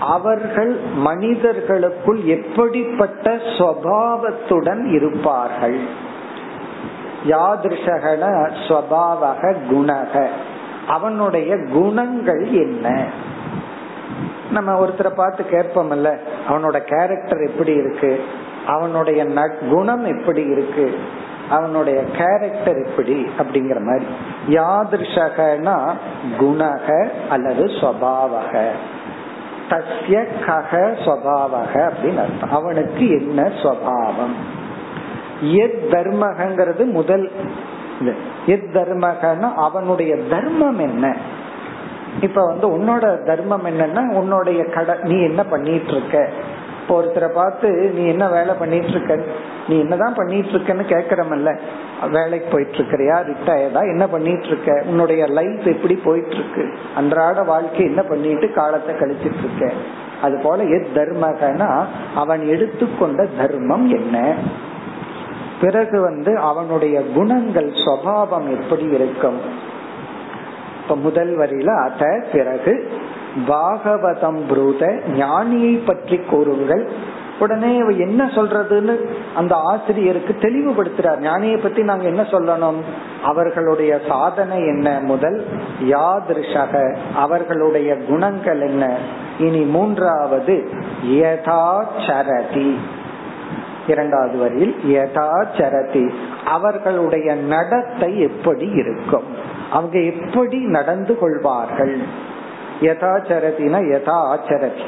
அவர்கள் மனிதர்களுக்குள் எப்படிப்பட்ட சுவாவத்துடன் இருப்பார்கள்? யாதிருஷகன ஸ்வபாவக குணக. அவனுடைய குணங்கள் என்ன? நம்ம ஒருத்தரை பார்த்து கேட்போம்ல அவனோட கேரக்டர் எப்படி இருக்கு? அவனுடைய குணம் எப்படி இருக்கு? அவனுடைய கேரக்டர் எப்படி? அப்படிங்கிற மாதிரி. யாதிருஷகனா குணக அல்லது ஸ்வபாவக தஸ்ய கக ஸ்வபாவக அப்படின்னு அர்த்தம். அவனுக்கு என்ன ஸ்வபாவம் எத் தர்மகங்கிறது முதல் எத் தர்மகன்னா அவனுடைய தர்மம் என்ன? இப்ப வந்து உன்னோட தர்மம் என்னன்னா உன்னுடைய கடை நீ என்ன பண்ணிட்டு இருக்க? இப்போ ஒருத்தரை பார்த்து நீ என்ன வேலை பண்ணிட்டு இருக்க நீ என்னதான் பண்ணிட்டு இருக்கன்னு கேக்குறமல்ல வேலைக்கு போயிட்டு இருக்கிறியா ரிட்டையர்டா? என்ன பண்ணிட்டு இருக்க உன்னுடைய லைஃப் எப்படி போயிட்டு இருக்கு அன்றாட வாழ்க்கை என்ன பண்ணிட்டு காலத்தை கழிச்சிட்டு இருக்க அது போல எத் தர்மகனா? அவன் எடுத்துக்கொண்ட தர்மம் என்ன? பிறகு வந்து அவனுடைய குணங்கள் சுவாவம் எப்படி இருக்கும்? இப்ப முதல் வரியில அத பிறகு பாகவதம் புரூத ஞானியை பற்றி கூறுங்கள். உடனே என்ன சொல்றதுன்னு அந்த ஆசிரியருக்கு தெளிவுபடுத்துறார். ஞானியை பத்தி நாங்க என்ன சொல்லணும்? அவர்களுடைய சாதனை என்ன முதல்? யாதிருஷக அவர்களுடைய குணங்கள் என்ன? இனி மூன்றாவது யதாச்சரதி இரண்டாவது வரியில் யதாச்சரதி அவர்களுடைய நடத்தை எப்படி இருக்கும்? அவங்க எப்படி நடந்து கொள்வார்கள்? யதாச்சரதினா யதா ஆச்சரதி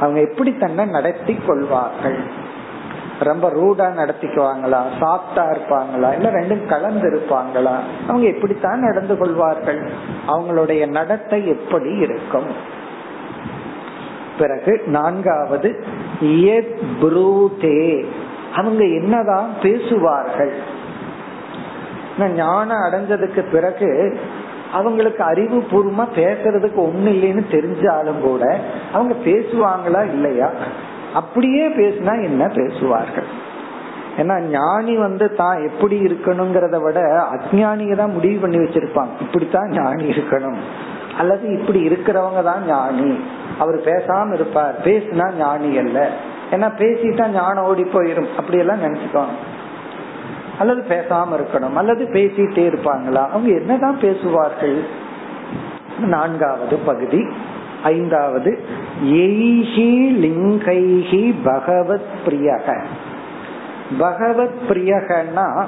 அவங்க எப்படி தன்னை நடத்தி கொள்வார்கள் ரொம்ப ரூடா நடத்திக்குவாங்களா? சாப்டா இருப்பாங்களா? இல்ல ரெண்டும் கலந்து இருப்பாங்களா அவங்க எப்படித்தான் நடந்து கொள்வார்கள்? அவங்களுடைய நடத்தை எப்படி இருக்கும்? பிறகு நான்காவது அவங்க என்னதான் பேசுவார்கள்? ஞானம் அடைஞ்சதுக்கு பிறகு அவங்களுக்கு அறிவு பூர்வமா பேசுறதுக்கு ஒண்ணு இல்லைன்னு தெரிஞ்சாலும் கூட அவங்க பேசுவாங்களா இல்லையா? அப்படியே பேசினா என்ன பேசுவார்கள்? ஏன்னா ஞானி வந்து தான் எப்படி இருக்கணுங்கிறத விட அஜானிய தான் முடிவு பண்ணி வச்சிருப்பான் இப்படித்தான் ஞானி இருக்கணும். அல்லது இப்படி இருக்கிறவங்க தான் ஞானி. அவர் பேசாம இருப்பார். பேசினா ஞானி அல்ல. ஏன்னா பேசிட்டா ஞானம் ஓடி போயிரும். அப்படி எல்லாம் நினைச்சுக்கோங்க. அல்லது பேசாம இருக்கணும் அல்லது பேசிட்டே இருப்பாங்களா? அவங்க என்னதான் பேசுவார்கள்? நான்காவது பகுதி. ஐந்தாவது எய்ஹி லிங்கைஹி பகவத் பிரியக. பகவத் பிரியகன்னா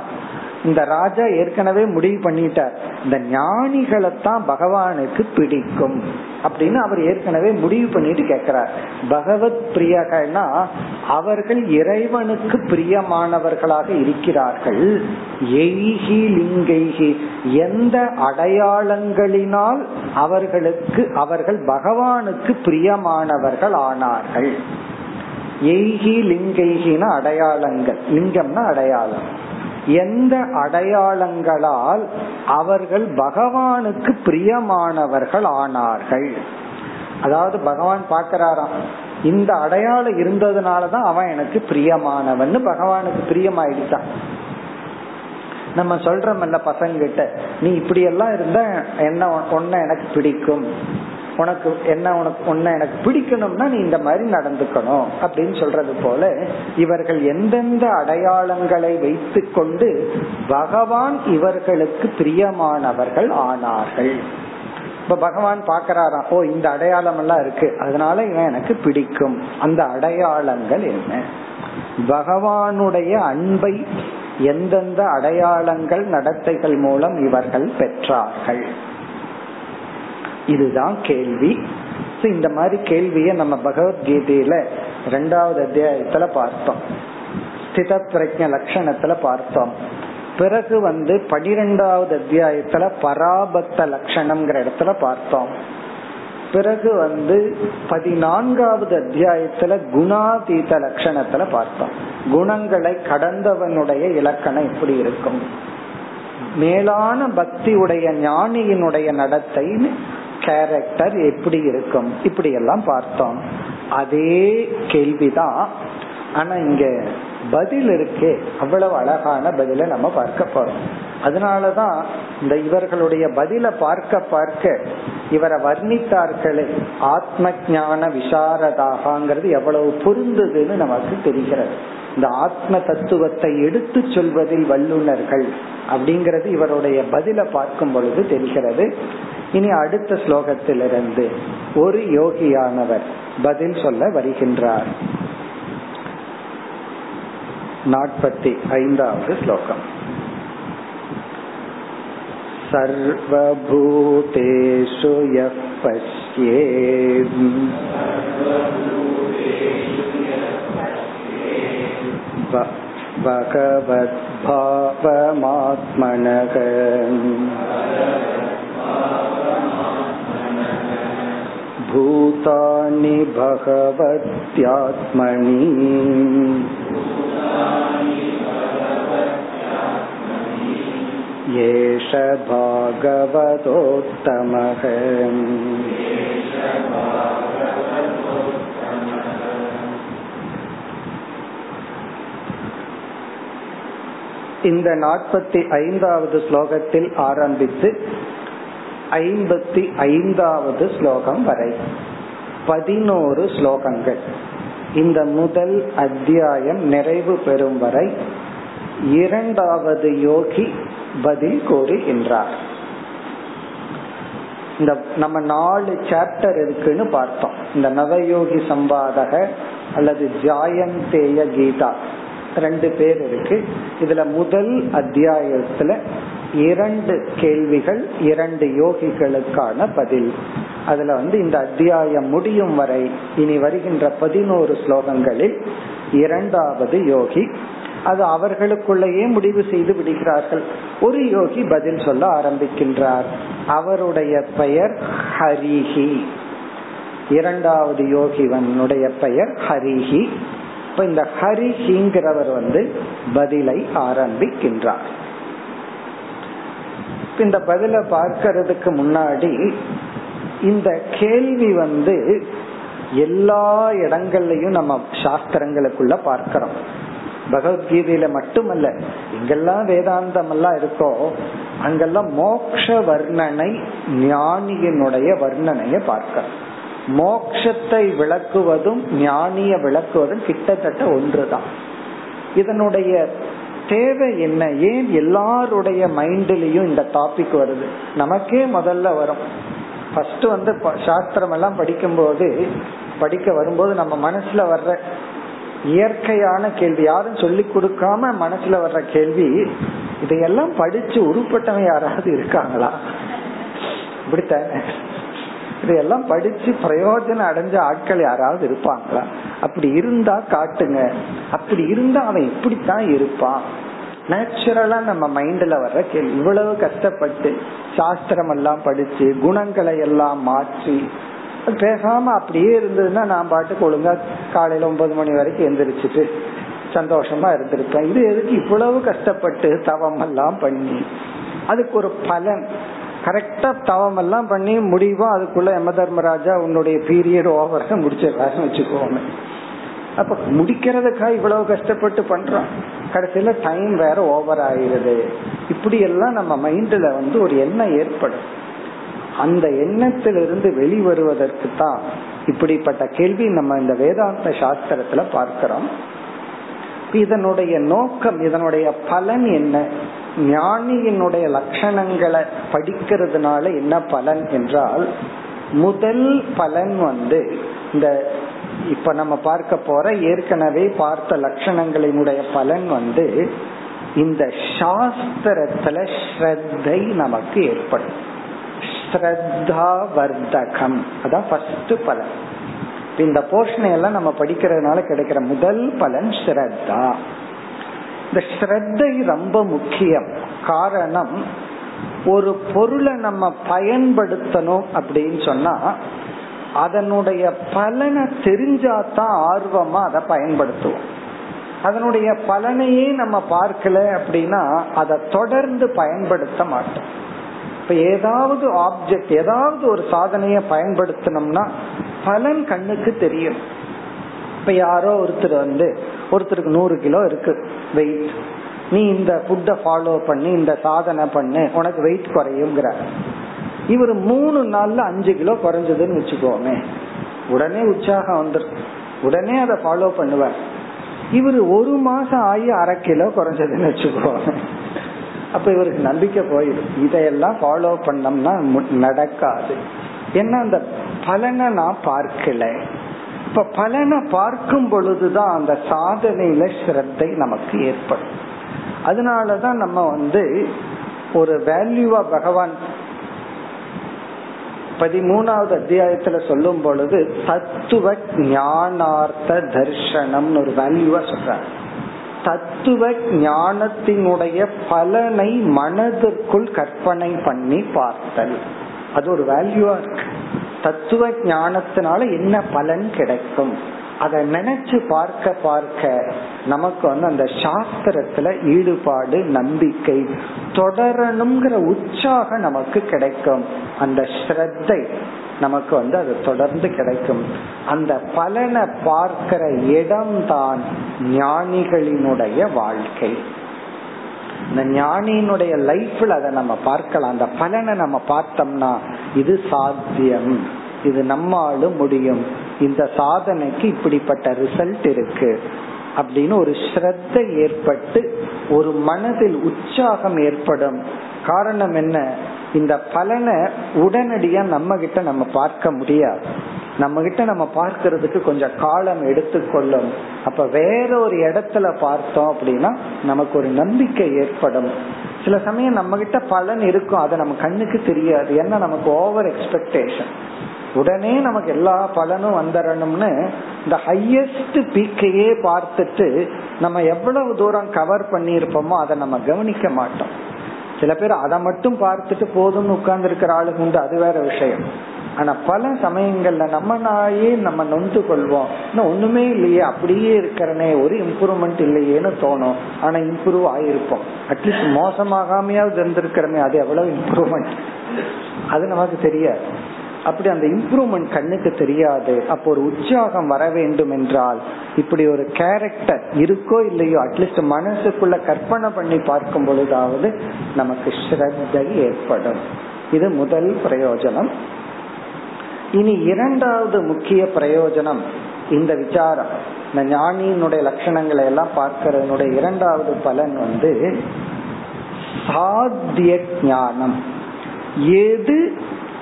இந்த ராஜா ஏற்கனவே முடிவு பண்ணிட்டார். இந்த ஞானிகளைத்தான் பகவானுக்கு பிடிக்கும். அப்படின்னு அவர் ஏற்கனவே முடிவு பண்ணிட்டு கேக்குறார் பகவத் பிரியகனா அவர்கள் இறைவனுக்கு பிரியமானவர்களாக இருக்கிறார்கள். எய்கி லிங்கைகி எந்த அடையாளங்களினால் அவர்களுக்கு அவர்கள் பகவானுக்கு பிரியமானவர்கள் ஆனார்கள். எய்கி லிங்கைகின அடையாளங்கள். லிங்கம்னா அடையாளம். எந்த அடையாளங்களால் அவர்கள் பகவானுக்கு பிரியமானவர்கள் ஆனார்கள்? அதாவது பகவான் பாக்கிறாராம் இந்த அடையாளம் இருந்ததுனாலதான் அவன் எனக்கு பிரியமானவன் பகவானுக்கு பிரியமாயிடுச்சான். நம்ம சொல்றோம்ல பசங்கிட்ட நீ இப்படி எல்லாம் இருந்தா என்ன ஒன்ன எனக்கு பிடிக்கும். உனக்கு என்ன உனக்கு உன்னை எனக்கு பிடிக்கணும்னா நீ இந்த மாதிரி நடந்துக்கணும் அப்படின்னு சொல்றது போல இவர்கள் எந்தெந்த அடையாளங்களை வைத்து கொண்டு பகவான் இவர்களுக்கு பிரியமானவர்கள் ஆனார்கள். இப்ப பகவான் பாக்கிறாராம் ஓ இந்த அடையாளம் எல்லாம் இருக்கு. அதனால இவன் எனக்கு பிடிக்கும். அந்த அடையாளங்கள் என்ன? பகவானுடைய அன்பை எந்தெந்த அடையாளங்கள் நடத்தைகள் மூலம் இவர்கள் பெற்றார்கள். இதுதான் கேள்வி. இந்த மாதிரி கேள்வியை நம்ம பகவத்கீதையில ரெண்டாவது அத்தியாயத்துல பார்த்தோம். ஸ்தித பிரஜ லட்சணத்துல பார்த்தோம். பிறகு வந்து பனிரெண்டாவது அத்தியாயத்துல பராபத்த லட்சணம்ங்கிற இடத்துல பார்த்தோம். பிறகு வந்து பதினான்காவது அத்தியாயத்துல குணாதீத லட்சணத்துல பார்த்தோம். குணங்களை கடந்தவனுடைய இலக்கணம் எப்படி இருக்கும். மேலான பக்தி உடைய ஞானியினுடைய நடத்தை கேரக்டர் எப்படி இருக்கும்? இப்படி எல்லாம் பார்த்தோம். அதே கேள்விதான். ஆனா இங்க பதில் இருக்கு. அவ்வளவு அழகான பதில நம்ம பார்க்க போறோம். அதனாலதான் இந்த இவர்களுடைய பதில பார்க்க பார்க்க இவரை வர்ணித்தார்களே. ஆத்ம ஞான விசாரதாகங்கிறது எவ்வளவு பொருந்ததுன்னு நமக்கு தெரிகிறது. இந்த ஆத்ம தத்துவத்தை எடுத்து சொல்வதில் வல்லுநர்கள் அப்படிங்கிறது இவருடைய பதில பார்க்கும் பொழுது தெரிகிறது இனி அடுத்த ஸ்லோகத்திலிருந்து ஒரு யோகியானவர் பதில் சொல்ல வருகின்றார் நாற்பத்தி ஐந்தாவது ஸ்லோகம் सर्वभूतेषु यः पश्येत् भगवद्भावमात्मनः भूतानि भगवत्यात्मनि। एष भागवतोत्तमः। இந்த நாற்பத்தி ஐந்தாவது ஸ்லோகத்தில் ஆரம்பித்து ஐம்பத்தி ஐந்தாவது ஸ்லோகம் வரை. பதினோரு ஸ்லோகங்கள். இந்த முதல் அத்தியாயம் நிறைவு பெறும் வரை இரண்டாவது யோகி பதில் கூறுகின்றார். இந்த நம்ம நாலு சாப்டர் இருக்குன்னு பார்த்தோம். இந்த நவயோகி சம்பாதக அல்லது ஜாயந்தேய கீதா. ரெண்டு பேர் இருக்கு. இதுல முதல் அத்தியாயத்துல இரண்டு கேள்விகள் இரண்டு யோகிகளுக்கான பதில். அதுல வந்து இந்த அத்தியாயம் முடியும் வரை இனி வருகின்ற பதினோரு ஸ்லோகங்களில் இரண்டாவது யோகி அது அவர்களுக்குள்ளேயே முடிவு செய்து விடுகிறார்கள். ஒரு யோகி பதில் சொல்ல ஆரம்பிக்கின்றார். அவருடைய பெயர் ஹரிஹி. இரண்டாவது யோகிவனுடைய பெயர் ஹரிஹி. இப்ப இந்த ஹரிஹிங்கிறவர் வந்து பதிலை ஆரம்பிக்கின்றார். இந்த பதில பார்க்கறதுக்கு முன்னாடி இந்த கேள்வி வந்து எல்லா இடங்கள்லயும் நம்ம சாஸ்திரங்களுக்குள்ள பார்க்கிறோம். பகவத்கீதையில மட்டுமல்ல எங்கெல்லாம் வேதாந்தம் எல்லாம் இருக்கோ அங்கெல்லாம் மோக்ஷ வர்ணனை ஞானியினுடைய வர்ணனைய பார்க்கிறோம். மோக்ஷத்தை விளக்குவதும் ஞானிய விளக்குவதும் கிட்டத்தட்ட ஒன்றுதான். இதனுடைய தேவை என்ன? ஏன் எல்லாருடைய மைண்ட்லயும் இந்த டாபிக் வருது? நமக்கே முதல்ல வரும். ஃபர்ஸ்ட் வந்து சாஸ்திரம் எல்லாம் படிக்கும்போது படிக்க வரும்போது நம்ம மனசுல வர்ற இயற்கையான கேள்வி யாரும் சொல்லி கொடுக்காம மனசுல வர்ற கேள்வி இதையெல்லாம் படிச்சு உருப்பட்டவன் யாராவது இருக்காங்களா? இப்படித்தானே? இதையெல்லாம் படிச்சு பிரயோஜனம் அடைஞ்ச ஆட்கள் யாராவது இருப்பாங்களா? அப்படி இருந்தா காட்டுங்க. அப்படி இருந்தா அவன் இப்படித்தான் இருப்பான். நேச்சுரலா நம்ம மைண்ட்ல வர்ற கேள்வி. இவ்வளவு கஷ்டப்பட்டு சாஸ்திரம் எல்லாம் படிச்சு குணங்களை எல்லாம் மாற்றி பேசாம அப்படியே இருந்ததுன்னா நான் பாட்டுக்கு ஒழுங்கா காலையில ஒன்பது மணி வரைக்கும் எந்திரிச்சிட்டு சந்தோஷமா இருந்திருப்பேன். இது எதுக்கு இவ்வளவு கஷ்டப்பட்டு தவம் எல்லாம் பண்ணி? அதுக்கு ஒரு பலன். கரெக்டா தவம் எல்லாம் பண்ணி முடிவா அதுக்குள்ள யம தர்மராஜா உன்னுடைய பீரியட் ஓவர் முடிச்சிடறாருன்னு வச்சுக்கோங்க அப்ப முடிக்கிறதுக்காக இவ்வளவு கஷ்டப்பட்டு பண்றோம். கடைசியில டைம் வேற ஓவர் ஆயிருது. இப்படி எல்லாம் நம்ம மைண்ட்ல வந்து ஒரு எண்ணம் ஏற்படும். அந்த எண்ணத்திலிருந்து வெளிவருவதற்கு தான் இப்படிப்பட்ட கேள்வி நம்ம இந்த வேதாந்த சாஸ்திரத்துல பார்க்கிறோம். இதனுடைய நோக்கம் இதனுடைய பலன் என்ன? ஞானியினுடைய லட்சணங்களை படிக்கிறதுனால என்ன பலன் என்றால் முதல் பலன் வந்து இந்த இப்ப நம்ம பார்க்க போற ஏற்கனவே பார்த்த லட்சணங்களினுடைய பலன் வந்து இந்த சாஸ்திரத்துல ஸ்ரத்தை நமக்கு ஏற்படும். ஸ்ரத்தா வர்த்தகம் அதான் ஃபர்ஸ்ட் பலன். இந்த போர்ஷனை எல்லாம் நம்ம படிக்கிறதுனால கிடைக்கிற முதல் பலன் ஸ்ரத்தா. இந்த ஸ்ரத்தை ரொம்ப முக்கியம். காரணம் ஒரு பொருளை நம்ம பயன்படுத்தணும் அப்படின்னு சொன்னா அதனுடைய பலனை தெரிஞ்சாதான் ஆர்வமா அதை பயன்படுத்துவோம். அதனுடைய பலனையே நம்ம பார்க்கல அப்படின்னா அதை தொடர்ந்து பயன்படுத்த மாட்டோம். இப்ப ஏதாவது ஆப்ஜெக்ட் ஏதாவது ஒரு சாதனைய பயன்படுத்தணும்னா பலன் கண்ணுக்கு தெரியும். இப்ப யாரோ ஒருத்தர் வந்து ஒருத்தருக்கு நூறு கிலோ இருக்கு வெயிட் நீ இந்த ஃபுட்டை ஃபாலோ பண்ணி இந்த சாதனை பண்ணு உனக்கு வெயிட் குறையுங்கிற. இவர் மூணு நாள்ல அஞ்சு கிலோ குறைஞ்சதுன்னு வச்சுக்கோமே. உடனே உற்சாகம் வந்துடும் உடனே அதை ஃபாலோ பண்ணுவார். இவர் ஒரு மாசம் ஆகி அரை கிலோ குறைஞ்சதுன்னு வச்சுக்கோங்க அப்ப இவருக்கு நம்பிக்கை போயிடும். இதையெல்லாம் ஃபாலோ பண்ணோம்னா நடக்காது. ஏன்னா அந்த பலனை நான் பார்க்கல. இப்ப பலனை பார்க்கும் பொழுதுதான் அந்த சாதனையில ஸ்ரத்தை நமக்கு ஏற்படும். அதனாலதான் நம்ம வந்து ஒரு வேல்யூவா பகவான் பதிமூணாவது அத்தியாயத்துல சொல்லும் பொழுது தத்துவ ஞானார்த்த தர்ஷனம் ஒரு வேல்யூவா சொல்றாரு. தத்துவ ஞானத்தினுடைய பலனை மனதிற்குள் கற்பனை பண்ணி பார்த்தல். அது ஒரு வேல்யூவா இருக்கு. தத்துவ ஞானத்தினால என்ன பலன் கிடைக்கும்? அதை நினைச்சு பார்க்க பார்க்க நமக்கு வந்து அந்த சாஸ்திரத்துல ஈடுபாடு நம்பிக்கை தொடரணுங்கிற உற்சாகம் நமக்கு கிடைக்கும். அந்த ஸ்ரத்தை நமக்கு வந்து அது தொடர்ந்து கிடைக்கும். அந்த பலனை பார்க்கிற இடம்தான் ஞானிகளினுடைய வாழ்க்கை. இந்த ஞானியினுடைய லைஃப்ல அதை நம்ம பார்க்கலாம். அந்த பலனை நம்ம பார்த்தோம்னா இது சாத்தியம். இது நம்மாலும் முடியும். இந்த சாதனைக்கு இப்படிப்பட்ட ரிசல்ட் இருக்கு. அப்படின்னு ஒரு ஸ்ரத்த ஏற்பட்டு ஒரு மனதில் உற்சாகம் ஏற்படும். காரணம் என்ன? இந்த பலனை உடனடியா நம்ம கிட்ட நம்ம பார்க்க முடியாது. நம்ம கிட்ட நம்ம பார்க்கறதுக்கு கொஞ்சம் காலம் எடுத்துக்கொள்ளும். அப்ப வேற ஒரு இடத்துல பார்த்தோம் அப்படின்னா நமக்கு ஒரு நம்பிக்கை ஏற்படும். சில சமயம் நம்ம கிட்ட பலன் இருக்கும். அது நம்ம கண்ணுக்கு தெரியாது. ஏன்னா நமக்கு ஓவர் எக்ஸ்பெக்டேஷன் உடனே நமக்கு எல்லா பலனும் வந்துடணும்னு இந்த ஹையஸ்ட் பீக்கையே பார்த்துட்டு நம்ம எவ்வளவு தூரம் கவர் பண்ணியிருப்போமோ அதை நம்ம கவனிக்க மாட்டோம். சில பேர் அதை மட்டும் பார்த்துட்டு போதும்னு உட்கார்ந்து இருக்கிற ஆளுங்க உண்டு. அது வேற விஷயம். ஆனா பல சமயங்கள்ல நம்ம நாயே நம்ம நொந்து கொள்வோம். இன்னும் ஒண்ணுமே இல்லையே அப்படியே இருக்கிறனே ஒரு இம்ப்ரூவ்மெண்ட் இல்லையேன்னு தோணும். ஆனா இம்ப்ரூவ் ஆயிருப்போம். அட்லீஸ்ட் மோசமாகாமையாவது இருந்திருக்கிறமே அது எவ்வளவு இம்ப்ரூவ்மெண்ட் அது நமக்கு தெரியாது. அப்படி அந்த இம்ப்ரூவ்மெண்ட் கண்ணுக்கு தெரியாது. அப்போ ஒரு உற்சாகம் வர வேண்டும் என்றால் இப்படி ஒரு கேரக்டர் இருக்கோ இல்லையோ அட்லீஸ்ட் மனசுக்குள்ள கற்பனை பண்ணி பார்க்கும் பொழுதாவது நமக்கு ஸ்ரத்தை ஏற்படும். இது முதல் பிரயோஜனம். இனி இரண்டாவது முக்கிய பிரயோஜனம் இந்த விசாரம். இந்த ஞானியினுடைய லட்சணங்களை எல்லாம் பார்க்கறதுனுடைய இரண்டாவது பலன் வந்து சாத்திய ஞானம். எது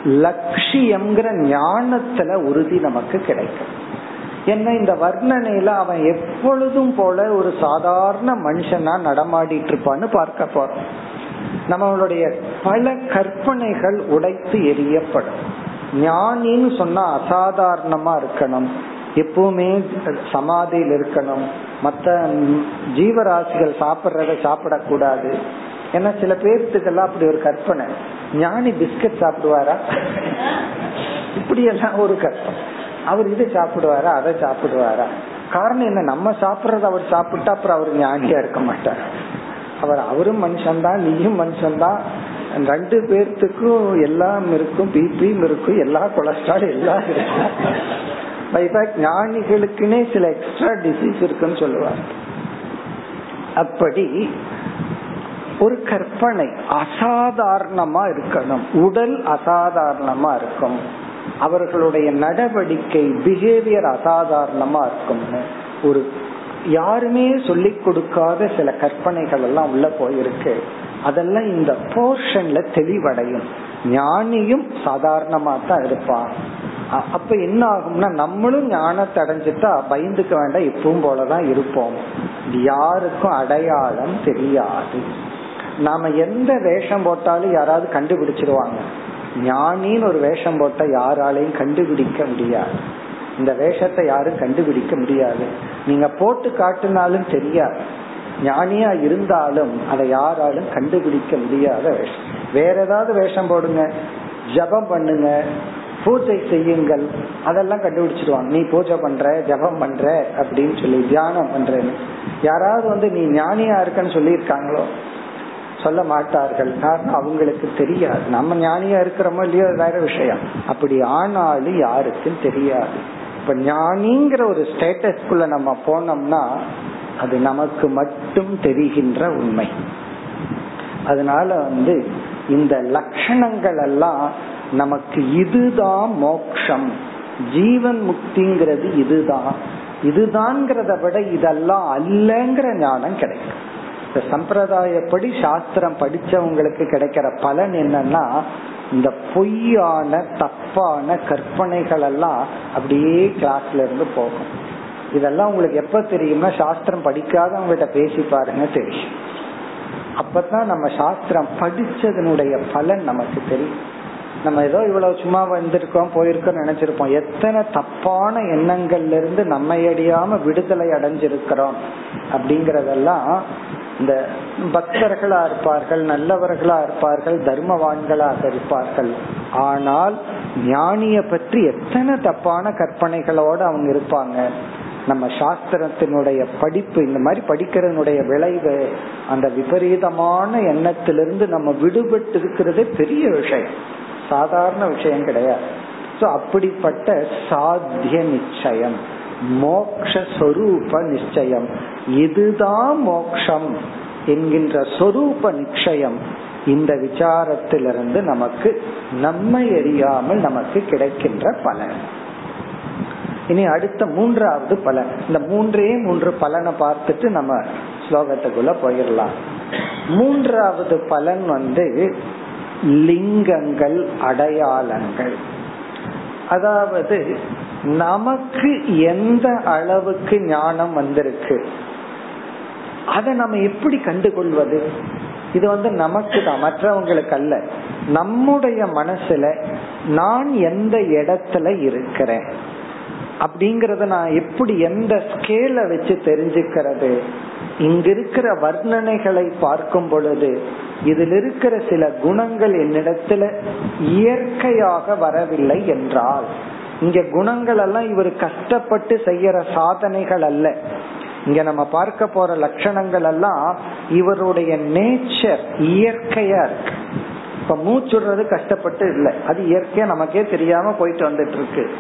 லட்சியம்ங்கிற ஞானத்துல உறுதி நமக்கு கிடைக்கும். என்ன இந்த வர்ணனையில அவன் எப்பொழுதும் போல ஒரு சாதாரண மனுஷனா நடமாடிட்டு இருப்பான்னு பார்க்க போறோம். நம்மளுடைய பல கற்பனைகள் உடைத்து எரியப்படும் ஞானின்னு சொன்னா அசாதாரணமா இருக்கணும். எப்பவுமே சமாதியில் இருக்கணும். மத்த ஜீவராசிகள் சாப்பிடுறத சாப்பிடக்கூடாது. ஏன்னா சில பேர்த்துக்கெல்லாம் அப்படி ஒரு கற்பனை. ஞானி பிஸ்கட் சாப்பிடுவாரா? இப்படி எல்லாம் ஒரு கற்பனை. அவர் இதை சாப்பிடுவாரா அதை சாப்பிடுவாரா? காரணம் என்ன? நம்ம சாப்பிடுறது அவர் சாப்பிட்டா அப்புறம் அவர் ஞானியா இருக்க மாட்டார். அவர் அவரும் மனுஷன்தான் நீயும் மனுஷன்தான். ரெண்டு பேர்த்துக்கும் எல்லாம் இருக்கும் பிபியும் இருக்கும் எல்லா கொலஸ்ட்ரால் எல்லாம் இருக்கும். ஞானிகளுக்குன்னே சில எக்ஸ்ட்ரா டிசீஸ் இருக்குன்னு சொல்லுவாங்க. அப்படி ஒரு கற்பனை அசாதாரணமா இருக்கணும். உடல் அசாதாரணமா இருக்கும். அவர்களுடைய நடவடிக்கை பிஹேவியர் அசாதாரணமா இருக்கும் ஒரு யாருமே சொல்லி கொடுக்காத சில கற்பனைகள் எல்லாம் உள்ள போயிருக்கு. அதெல்லாம் இந்த போர்ஷன்ல தெளிவடையும். ஞானியும் சாதாரணமா தான் இருப்பான் அப்ப என்ன ஆகும்னா நம்மளும் ஞானத்தை அடைஞ்சிட்டா பயந்துக்க வேண்டாம் இப்பவும் போலதான் இருப்போம். யாருக்கும் அடையாளம் தெரியாது. நாம எந்த வேஷம் போட்டாலும் யாராவது கண்டுபிடிச்சிருவாங்க. ஞானின்னு ஒரு வேஷம் போட்டா யாராலையும் கண்டுபிடிக்க முடியாது. இந்த வேஷத்தை யாரும் கண்டுபிடிக்க முடியாது. நீங்க போட்டு காட்டினாலும் தெரியாது. ஞானியா இருந்தாலும் அதை யாராலும் கண்டுபிடிக்க முடியாத வேஷம். வேற ஏதாவது வேஷம் போடுங்க ஜபம் பண்ணுங்க பூஜை செய்யுங்கள் அதெல்லாம் கண்டுபிடிச்சிருவாங்க நீ பூஜை பண்ற ஜபம் பண்ற அப்படின்னு சொல்லி தியானம் பண்றேன்னு. யாராவது வந்து நீ ஞானியா இருக்கன்னு சொல்லியிருக்காங்களோ சொல்ல மாட்டார்கள். காரணம் அவங்களுக்கு தெரியாது. நம்ம ஞானியா இருக்கிறோமோ இல்லையோ வேற விஷயம். அப்படி ஆனாலும் யாருக்கும் தெரியாது. இப்ப ஞானிங்கிற ஒரு ஸ்டேட்டஸ்குள்ள நம்ம போனோம்னா அது நமக்கு மட்டும் தெரிகின்ற உண்மை. அதனால வந்து இந்த லட்சணங்கள் எல்லாம் நமக்கு இதுதான் மோக்ஷம். ஜீவன் முக்திங்கிறது இதுதான். இதுதான்ங்கிறத விட இதெல்லாம் அல்லங்கிற ஞானம் கிடைக்கும். இந்த சம்பிரதாயப்படி சாஸ்திரம் படிச்சவங்களுக்கு கிடைக்கிற பலன் என்னன்னா இந்த பொய்யான தப்பான கற்பனைகள் எல்லாம் அப்படியே கிளாஸ்ல இருந்து போகும். இதெல்லாம் உங்களுக்கு எப்ப தெரியும்னா சாஸ்திரம் படிக்காதவங்ககிட்ட பேசி பாருங்க தெரியும். அப்பதான் நம்ம சாஸ்திரம் படிச்சதனுடைய பலன் நமக்கு தெரியும். நம்ம ஏதோ இவ்வளவு சும்மா வந்திருக்கோம் போயிருக்கோம் நினைச்சிருப்போம். எத்தனை தப்பான எண்ணங்கள்ல இருந்து நம்ம அடியாம விடுதலை அடைஞ்சிருக்கிறோம் அப்படிங்கறதெல்லாம் இந்த பக்தர்களா இருப்பார்கள் நல்லவர்களா இருப்பார்கள் தர்மவான்களாக இருப்பார்கள். ஆனால் ஞானிய பற்றி எத்தனை தப்பான கற்பனைகளோட அவங்க இருப்பாங்க? நம்ம சாஸ்திரத்தினுடைய படிப்பு இந்த மாதிரி படிக்கிறதனுடைய விளைவு அந்த விபரீதமான எண்ணத்திலிருந்து நம்ம விடுபட்டு இருக்கிறதே பெரிய விஷயம். சாதாரண விஷயம் கிடையாது. ஸோ அப்படிப்பட்ட சாத்திய நிச்சயம் மோக்ஷரூப நிச்சயம். இதுதான் மோக்ஷம் என்கின்ற சொரூப நிச்சயம். இந்த விசாரத்திலிருந்து நமக்கு நம்மை எரியாமல் நமக்கு கிடைக்கின்ற பலன். இனி அடுத்த மூன்றாவது பலன். இந்த மூன்றே மூன்று பலனை பார்த்துட்டு நம்ம ஸ்லோகத்துக்குள்ள போயிடலாம். மூன்றாவது பலன் வந்து லிங்கங்கள் அடையாளங்கள். அதாவது நமக்கு எந்த அளவுக்கு ஞானம் வந்திருக்கு? அதை நம்ம எப்படி கண்டுகொள்வது? இது வந்து நமக்கு தான் மற்றவங்களுக்கு அல்ல. நம்முடைய மனசுல நான் எந்த இடத்துல இருக்கிறேன்? அப்படிங்கறத நான் எப்படி எந்த ஸ்கேல வச்சு தெரிஞ்சுக்கிறது? இங்க இருக்கிற வர்ணனைகளை பார்க்கும் பொழுது இதில் இருக்கிற சில குணங்கள் என்னிடத்துல இயற்கையாக வரவில்லை என்றால் இங்க குணங்கள் எல்லாம் இவர் கஷ்டப்பட்டு செய்யற சாதனைகள் அல்ல. இங்க நம்ம பார்க்க போற லட்சணங்கள் எல்லாம் இவருடைய நேச்சர் இயற்கையா இருக்கு. இப்ப மூச்சுடுறது கஷ்டப்பட்டு இல்லை. அது இயற்கையா நமக்கே தெரியாம போயிட்டு வந்துட்டு இருக்கு.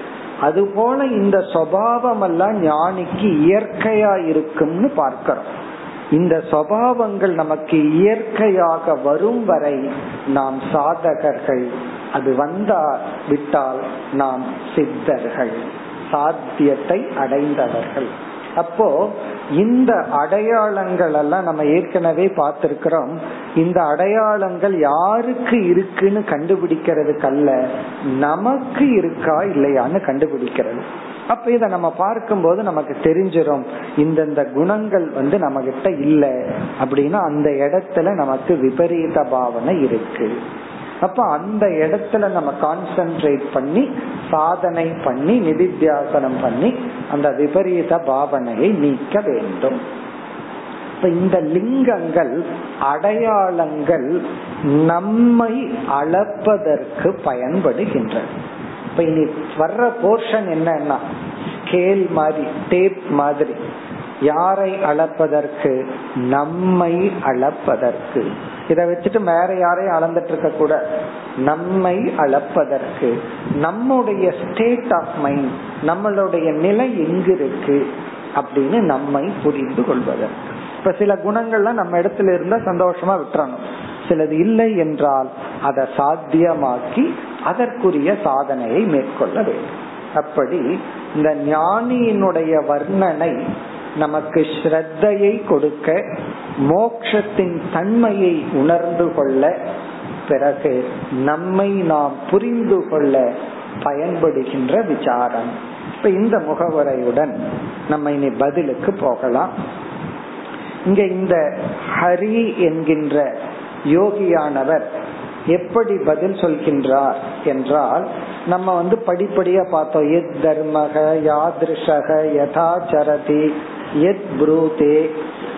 அது போல இந்த சுவாவம் எல்லாம் ஞானிக்கு இயற்கையா இருக்கும்னு பார்க்கிறோம். இந்த சுவாவங்கள் நமக்கு இயற்கையாக வரும் வரை நாம் சாதகர்கள். அது வந்தா விட்டால் நாம் சித்தர்கள். சாத்தியத்தை அடைந்தவர்கள். அப்போ இந்த அடையாளங்கள் எல்லாம் நம்ம ஏற்கனவே பார்த்திருக்கிறோம். இந்த அடையாளங்கள் யாருக்கு இருக்குன்னு கண்டுபிடிக்கிறதுக்கு அல்ல நமக்கு இருக்கா இல்லையான்னு கண்டுபிடிக்கிறது. அப்ப இத நம்ம பார்க்கும்போது நமக்கு தெரிஞ்சிடும் இந்தந்த குணங்கள் வந்து நம்ம கிட்ட இல்ல அப்படின்னா அந்த இடத்துல நமக்கு விபரீத பாவனை இருக்கு. அப்ப அந்த இடத்துல நம்ம கான்சென்ட்ரேட் பண்ணி சாதனை பண்ணி நிதித்தியாசனம் பண்ணி அந்த விபரீத பாவனையை நீக்க வேண்டும். இப்ப இந்த லிங்கங்கள் அடையாளங்கள் நம்மை அளப்பதற்கு பயன்படுகின்றன. இப்ப இனி வர்ற போர்ஷன் என்னன்னா ஸ்கேல் மாதிரி டேப் மாதிரி. யாரை அளப்பதற்கு? நம்மை அளப்பதற்கு. இத வச்சுட்டு வேற யாரையும் அளந்துட்டு இருக்க கூட நம்மை அளப்பதற்கு நம்முடைய ஸ்டேட் ஆஃப் மைண்ட் நம்மளுடைய நிலை எங்க இருக்கு அப்படின்னு நம்மை புரிந்து கொள்வதற்கு. இப்ப சில குணங்கள்லாம் நம்ம இடத்துல இருந்தா சந்தோஷமா விட்டுறணும். சிலது இல்லை என்றால் அதை சாத்தியமாக்கி அதற்குரிய சாதனையை மேற்கொள்ள வேண்டும். அப்படி இந்த ஞானியினுடைய வர்ணனை நமக்கு ஸ்ரத்தையை கொடுக்க மோக்ஷத்தின் தன்மையை உணர்ந்து கொள்ள பிறகு நம்மை நாம் புரிந்து கொள்ள பயன்படுகின்ற விசாரம். இப்ப இந்த முகவரையுடன் நம்ம இனி பதிலுக்கு போகலாம். இங்க இந்த ஹரி என்கின்ற யோகியானவர் எப்படி பதில் சொல்கின்றார் என்றால் நம்ம வந்து படிப்படியா பார்த்தோம். எத் தர்மக யாதிருஷக யதாச்சரதி எத் புரூதே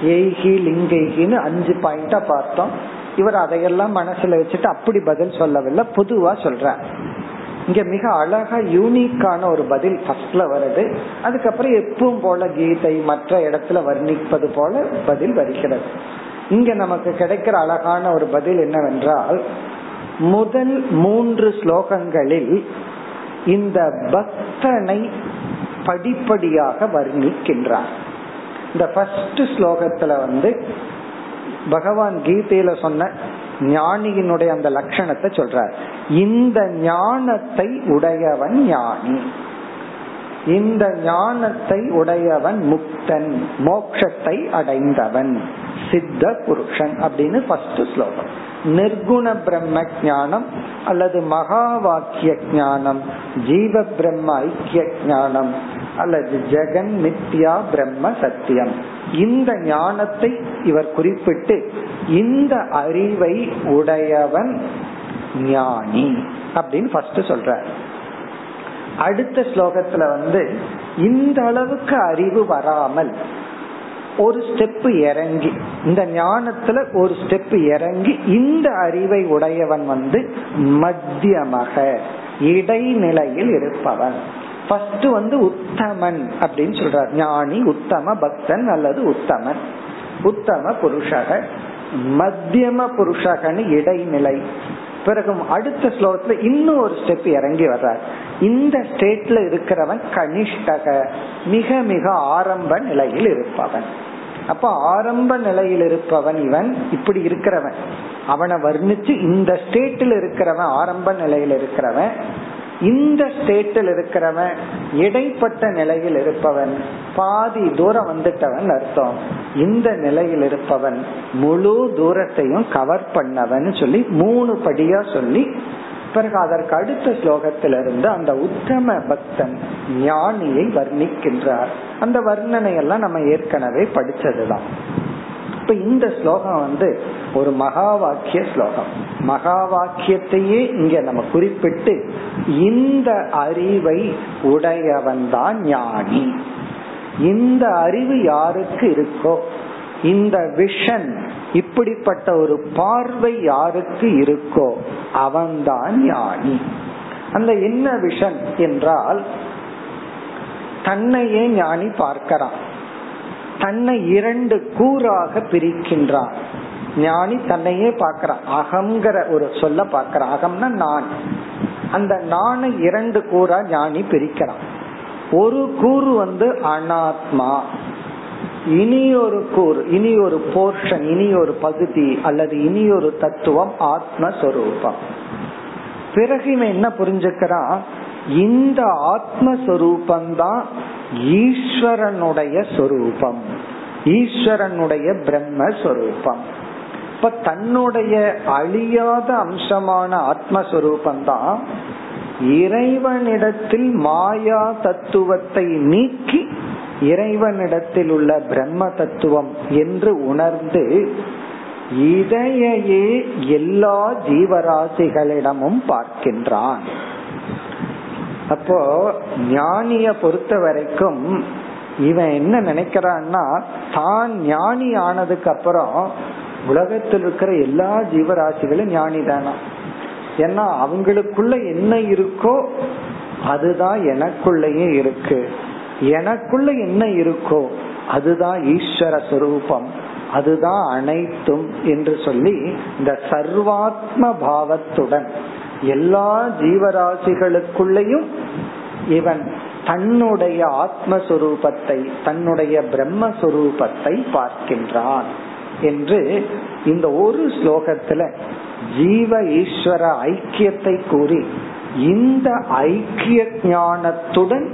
ஏகி லிங்கைகின்னு அஞ்சு பாயிண்டா பார்த்தோம். இவர் அதையெல்லாம் மனசுல வச்சுட்டு அப்படி பதில் சொல்லவில்லை. பொதுவா சொல்ற இங்க மிக அழகா யூனிக்கான ஒரு பதில் ஃபர்ஸ்ட்ல வருது. அதுக்கப்புறம் எப்பவும் போல கீதை மற்ற இடத்துல வர்ணிப்பது போல பதில் வருகிறது. இங்க நமக்கு கிடைக்கிற அழகான ஒரு பதில் என்னவென்றால் முதல் மூன்று ஸ்லோகங்களில் இந்த பக்தனை படிப்படியாக வர்ணிக்கின்றார். இந்த ஃபர்ஸ்ட் ஸ்லோகத்துல வந்து பகவான் கீதையில சொன்ன ஞானியினுடைய அந்த லட்சணத்தை சொல்றார். இந்த ஞானத்தை உடையவன் ஞானி. இந்த ஞானத்தை உடையவன் முக்தன் மோக்ஷத்தை அடைந்தவன் சித்த புருஷன் அப்படின்னு ஃபர்ஸ்ட் ஸ்லோகம். நிர்குண பிரம்ம ஞானம் அல்லது மகா வாக்கிய ஞானம் ஜீவ பிரம்ம ஐக்கிய ஞானம் அல்லது ஜெகன் மித்யா பிரம்ம சத்தியம். இந்த ஞானத்தை இவர் குறிப்பிட்டு இந்த அறிவை உடையவன் ஞானி அப்படின்னு ஃபர்ஸ்ட் சொல்றார். அடுத்த ஸ்லோகத்துல வந்து இந்த அளவுக்கு அறிவு வராமல் ஒரு ஸ்டெப் இறங்கி இந்த ஞானத்துல ஒரு ஸ்டெப் இறங்கி இந்த அறிவை உடையவன் வந்து மத்தியமாக இடைநிலையில் இருப்பவன். ஃபர்ஸ்ட் வந்து உத்தமன் அப்படின்னு சொல்றார். ஞானி உத்தம பக்தன் அல்லது உத்தமன். உத்தம புருஷக மத்தியம புருஷகன்னு இடைநிலை. பிறகு அடுத்த ஸ்லோகத்துல இன்னும் ஒரு ஸ்டெப் இறங்கி வர்றார். இந்த ஸ்டேட்ல இருக்கிறவன் கனிஷ்டக மிக மிக ஆரம்ப நிலையில் இருப்பவன். அப்ப ஆரம்ப நிலையில் இருப்பவன் இவன் இப்படி இருக்கிறவன். அவனை வர்ணிச்சு இந்த ஸ்டேட்டில் இருக்கிறவன் ஆரம்ப நிலையில் இருக்கிறவன். இந்த ஸ்டேட்டில் இருக்கிறவன் இடைப்பட்ட நிலையில் இருப்பவன் பாதி தூரம் வந்துட்டவன் அர்த்தம். இந்த நிலையில் இருப்பவன் முழு தூரத்தையும் கவர் பண்ணவன் சொல்லி மூணு படியா சொல்லி பிறகு அதற்கு அடுத்த ஸ்லோகத்திலிருந்து அந்த உத்தம பக்தன் ஞானியை வர்ணிக்கின்றார். அந்த வர்ணனை எல்லாம் நம்ம ஏற்கனவே படிச்சதுதான். இப்ப இந்த ஸ்லோகம் வந்து ஒரு மகா வாக்கிய ஸ்லோகம். மகா வாக்கியத்தையே இங்க நம்ம குறிப்பிட்டு இந்த அறிவை உடையவன் தான் ஞானி. இந்த அறிவு யாருக்கு இருக்கோ இந்த விஷன் இப்படிப்பட்ட ஒரு பார்வை யாருக்கு இருக்கோ அவன்தான் ஞானி. அந்த என்ன விஷன் என்றால் தன்னையே ஞானி பார்க்கிறான். தன்னை இரண்டு கூறாக பிரிக்கின்றான். ஞானி தன்னையே பார்க்கிறான் அகங்கிற ஒரு சொல்ல பார்க்கிறான் அகம்னா நான். அந்த நானை இரண்டு கூறா ஞானி பிரிக்கிறான் ஒரு கூறு வந்து அனாத்மா. இனி ஒரு கூறு இனி ஒரு போர்ஷன் இனி ஒரு பகுதி அல்லது இனி ஒரு தத்துவம் ஆத்மஸ்வரூபம். பிறகு இவன் என்ன புரிஞ்சுக்கிறான் இந்த ஆத்மஸ்வரூபந்தான் ஈஸ்வரனுடைய சொரூபம். ஈஸ்வரனுடைய பிரம்மஸ்வரூபம். இப்ப தன்னுடைய அழியாத அம்சமான ஆத்மஸ்வரூபந்தான் இறைவனிடத்தில் மாயா தத்துவத்தை நீக்கி இறைவனிடத்தில் உள்ள பிரம்ம தத்துவம் என்று உணர்ந்து இதையே எல்லா ஜீவராசிகளிடமும் பார்க்கின்றான். அப்போ ஞானிய பொறுத்த வரைக்கும் இவன் என்ன நினைக்கிறான்னா தான் ஞானி ஆனதுக்கு அப்புறம் உலகத்தில் இருக்கிற எல்லா ஜீவராசிகளும் ஞானி தானா ஏன்னா அவங்களுக்குள்ள என்ன இருக்கோ அதுதான் எனக்குள்ளேயே இருக்கு. எனக்குள்ள என்ன இருக்கோ அதுதான் ஈஸ்வர சுரூபம். அதுதான் அனைத்தும் என்று சொல்லி இந்த சர்வாத்ம பாவத்துடன் எல்லா ஜீவராசிகளுக்குள்ளேயும் இவன் தன்னுடைய ஆத்மஸ்வரூபத்தை தன்னுடைய பிரம்மஸ்வரூபத்தை பார்க்கின்றான். என்று இந்த ஒரு ஸ்லோகத்துல ஜீவ ஈஸ்வர ஐக்கியத்தை கூறி இந்த ஐக்கிய ஞானத்துடன்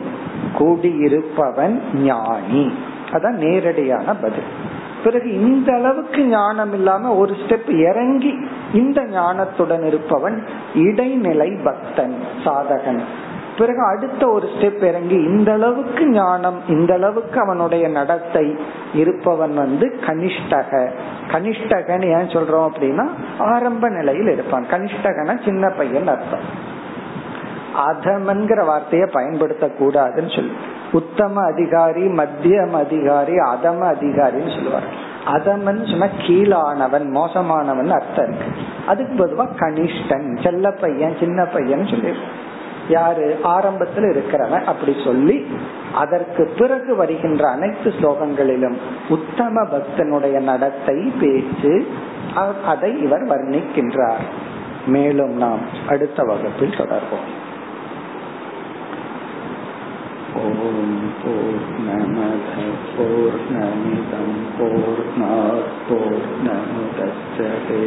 கூடியிருப்பவன் ஞானி. அதான் நேரடியான பதில். பிறகு இந்த அளவுக்கு ஞானம் இல்லாம ஒரு ஸ்டெப் இறங்கி இந்த ஞானத்துடன் இருப்பவன் இடைநிலை பக்தன் சாதகன். பிறகு அடுத்த ஒரு ஸ்டெப் இறங்கி இந்த அளவுக்கு ஞானம் இந்த அளவுக்கு அவனுடைய நடத்தை இருப்பவன் வந்து கனிஷ்டக. கனிஷ்டகன்னு ஏன் சொல்றோம் அப்படின்னா ஆரம்ப நிலையில் இருப்பான். கனிஷ்டகன சின்ன பையன் அர்த்தம். அதமன்கிற வார்த்தையை பயன்படுத்த கூடாதுன்னு சொல்லி. உத்தம அதிகாரி மத்தியம் அதிகாரி அதம அதிகாரின்னு சொல்லுவார் அதமன் சொன்னா கீழானவன் மோசமானவன் அர்த்தம் இருக்கு. அதுக்கு பொதுவா கனிஷ்டன் செல்ல பையன் சின்ன பையன் சொல்லி யாரு? ஆரம்பத்தில் இருக்கிறவன் அப்படி சொல்லி அதற்கு பிறகு வருகின்ற அனைத்து ஸ்லோகங்களிலும் உத்தம பக்தனுடைய நடத்தை பேச்சு அதை இவர் வர்ணிக்கின்றார். மேலும் நாம் அடுத்த வகுப்பில் தொடர்போம் ஓம் பூர்ணமத பூர்ணமிதம் பூர்ணாத் பூர்ணமுதச்சதே.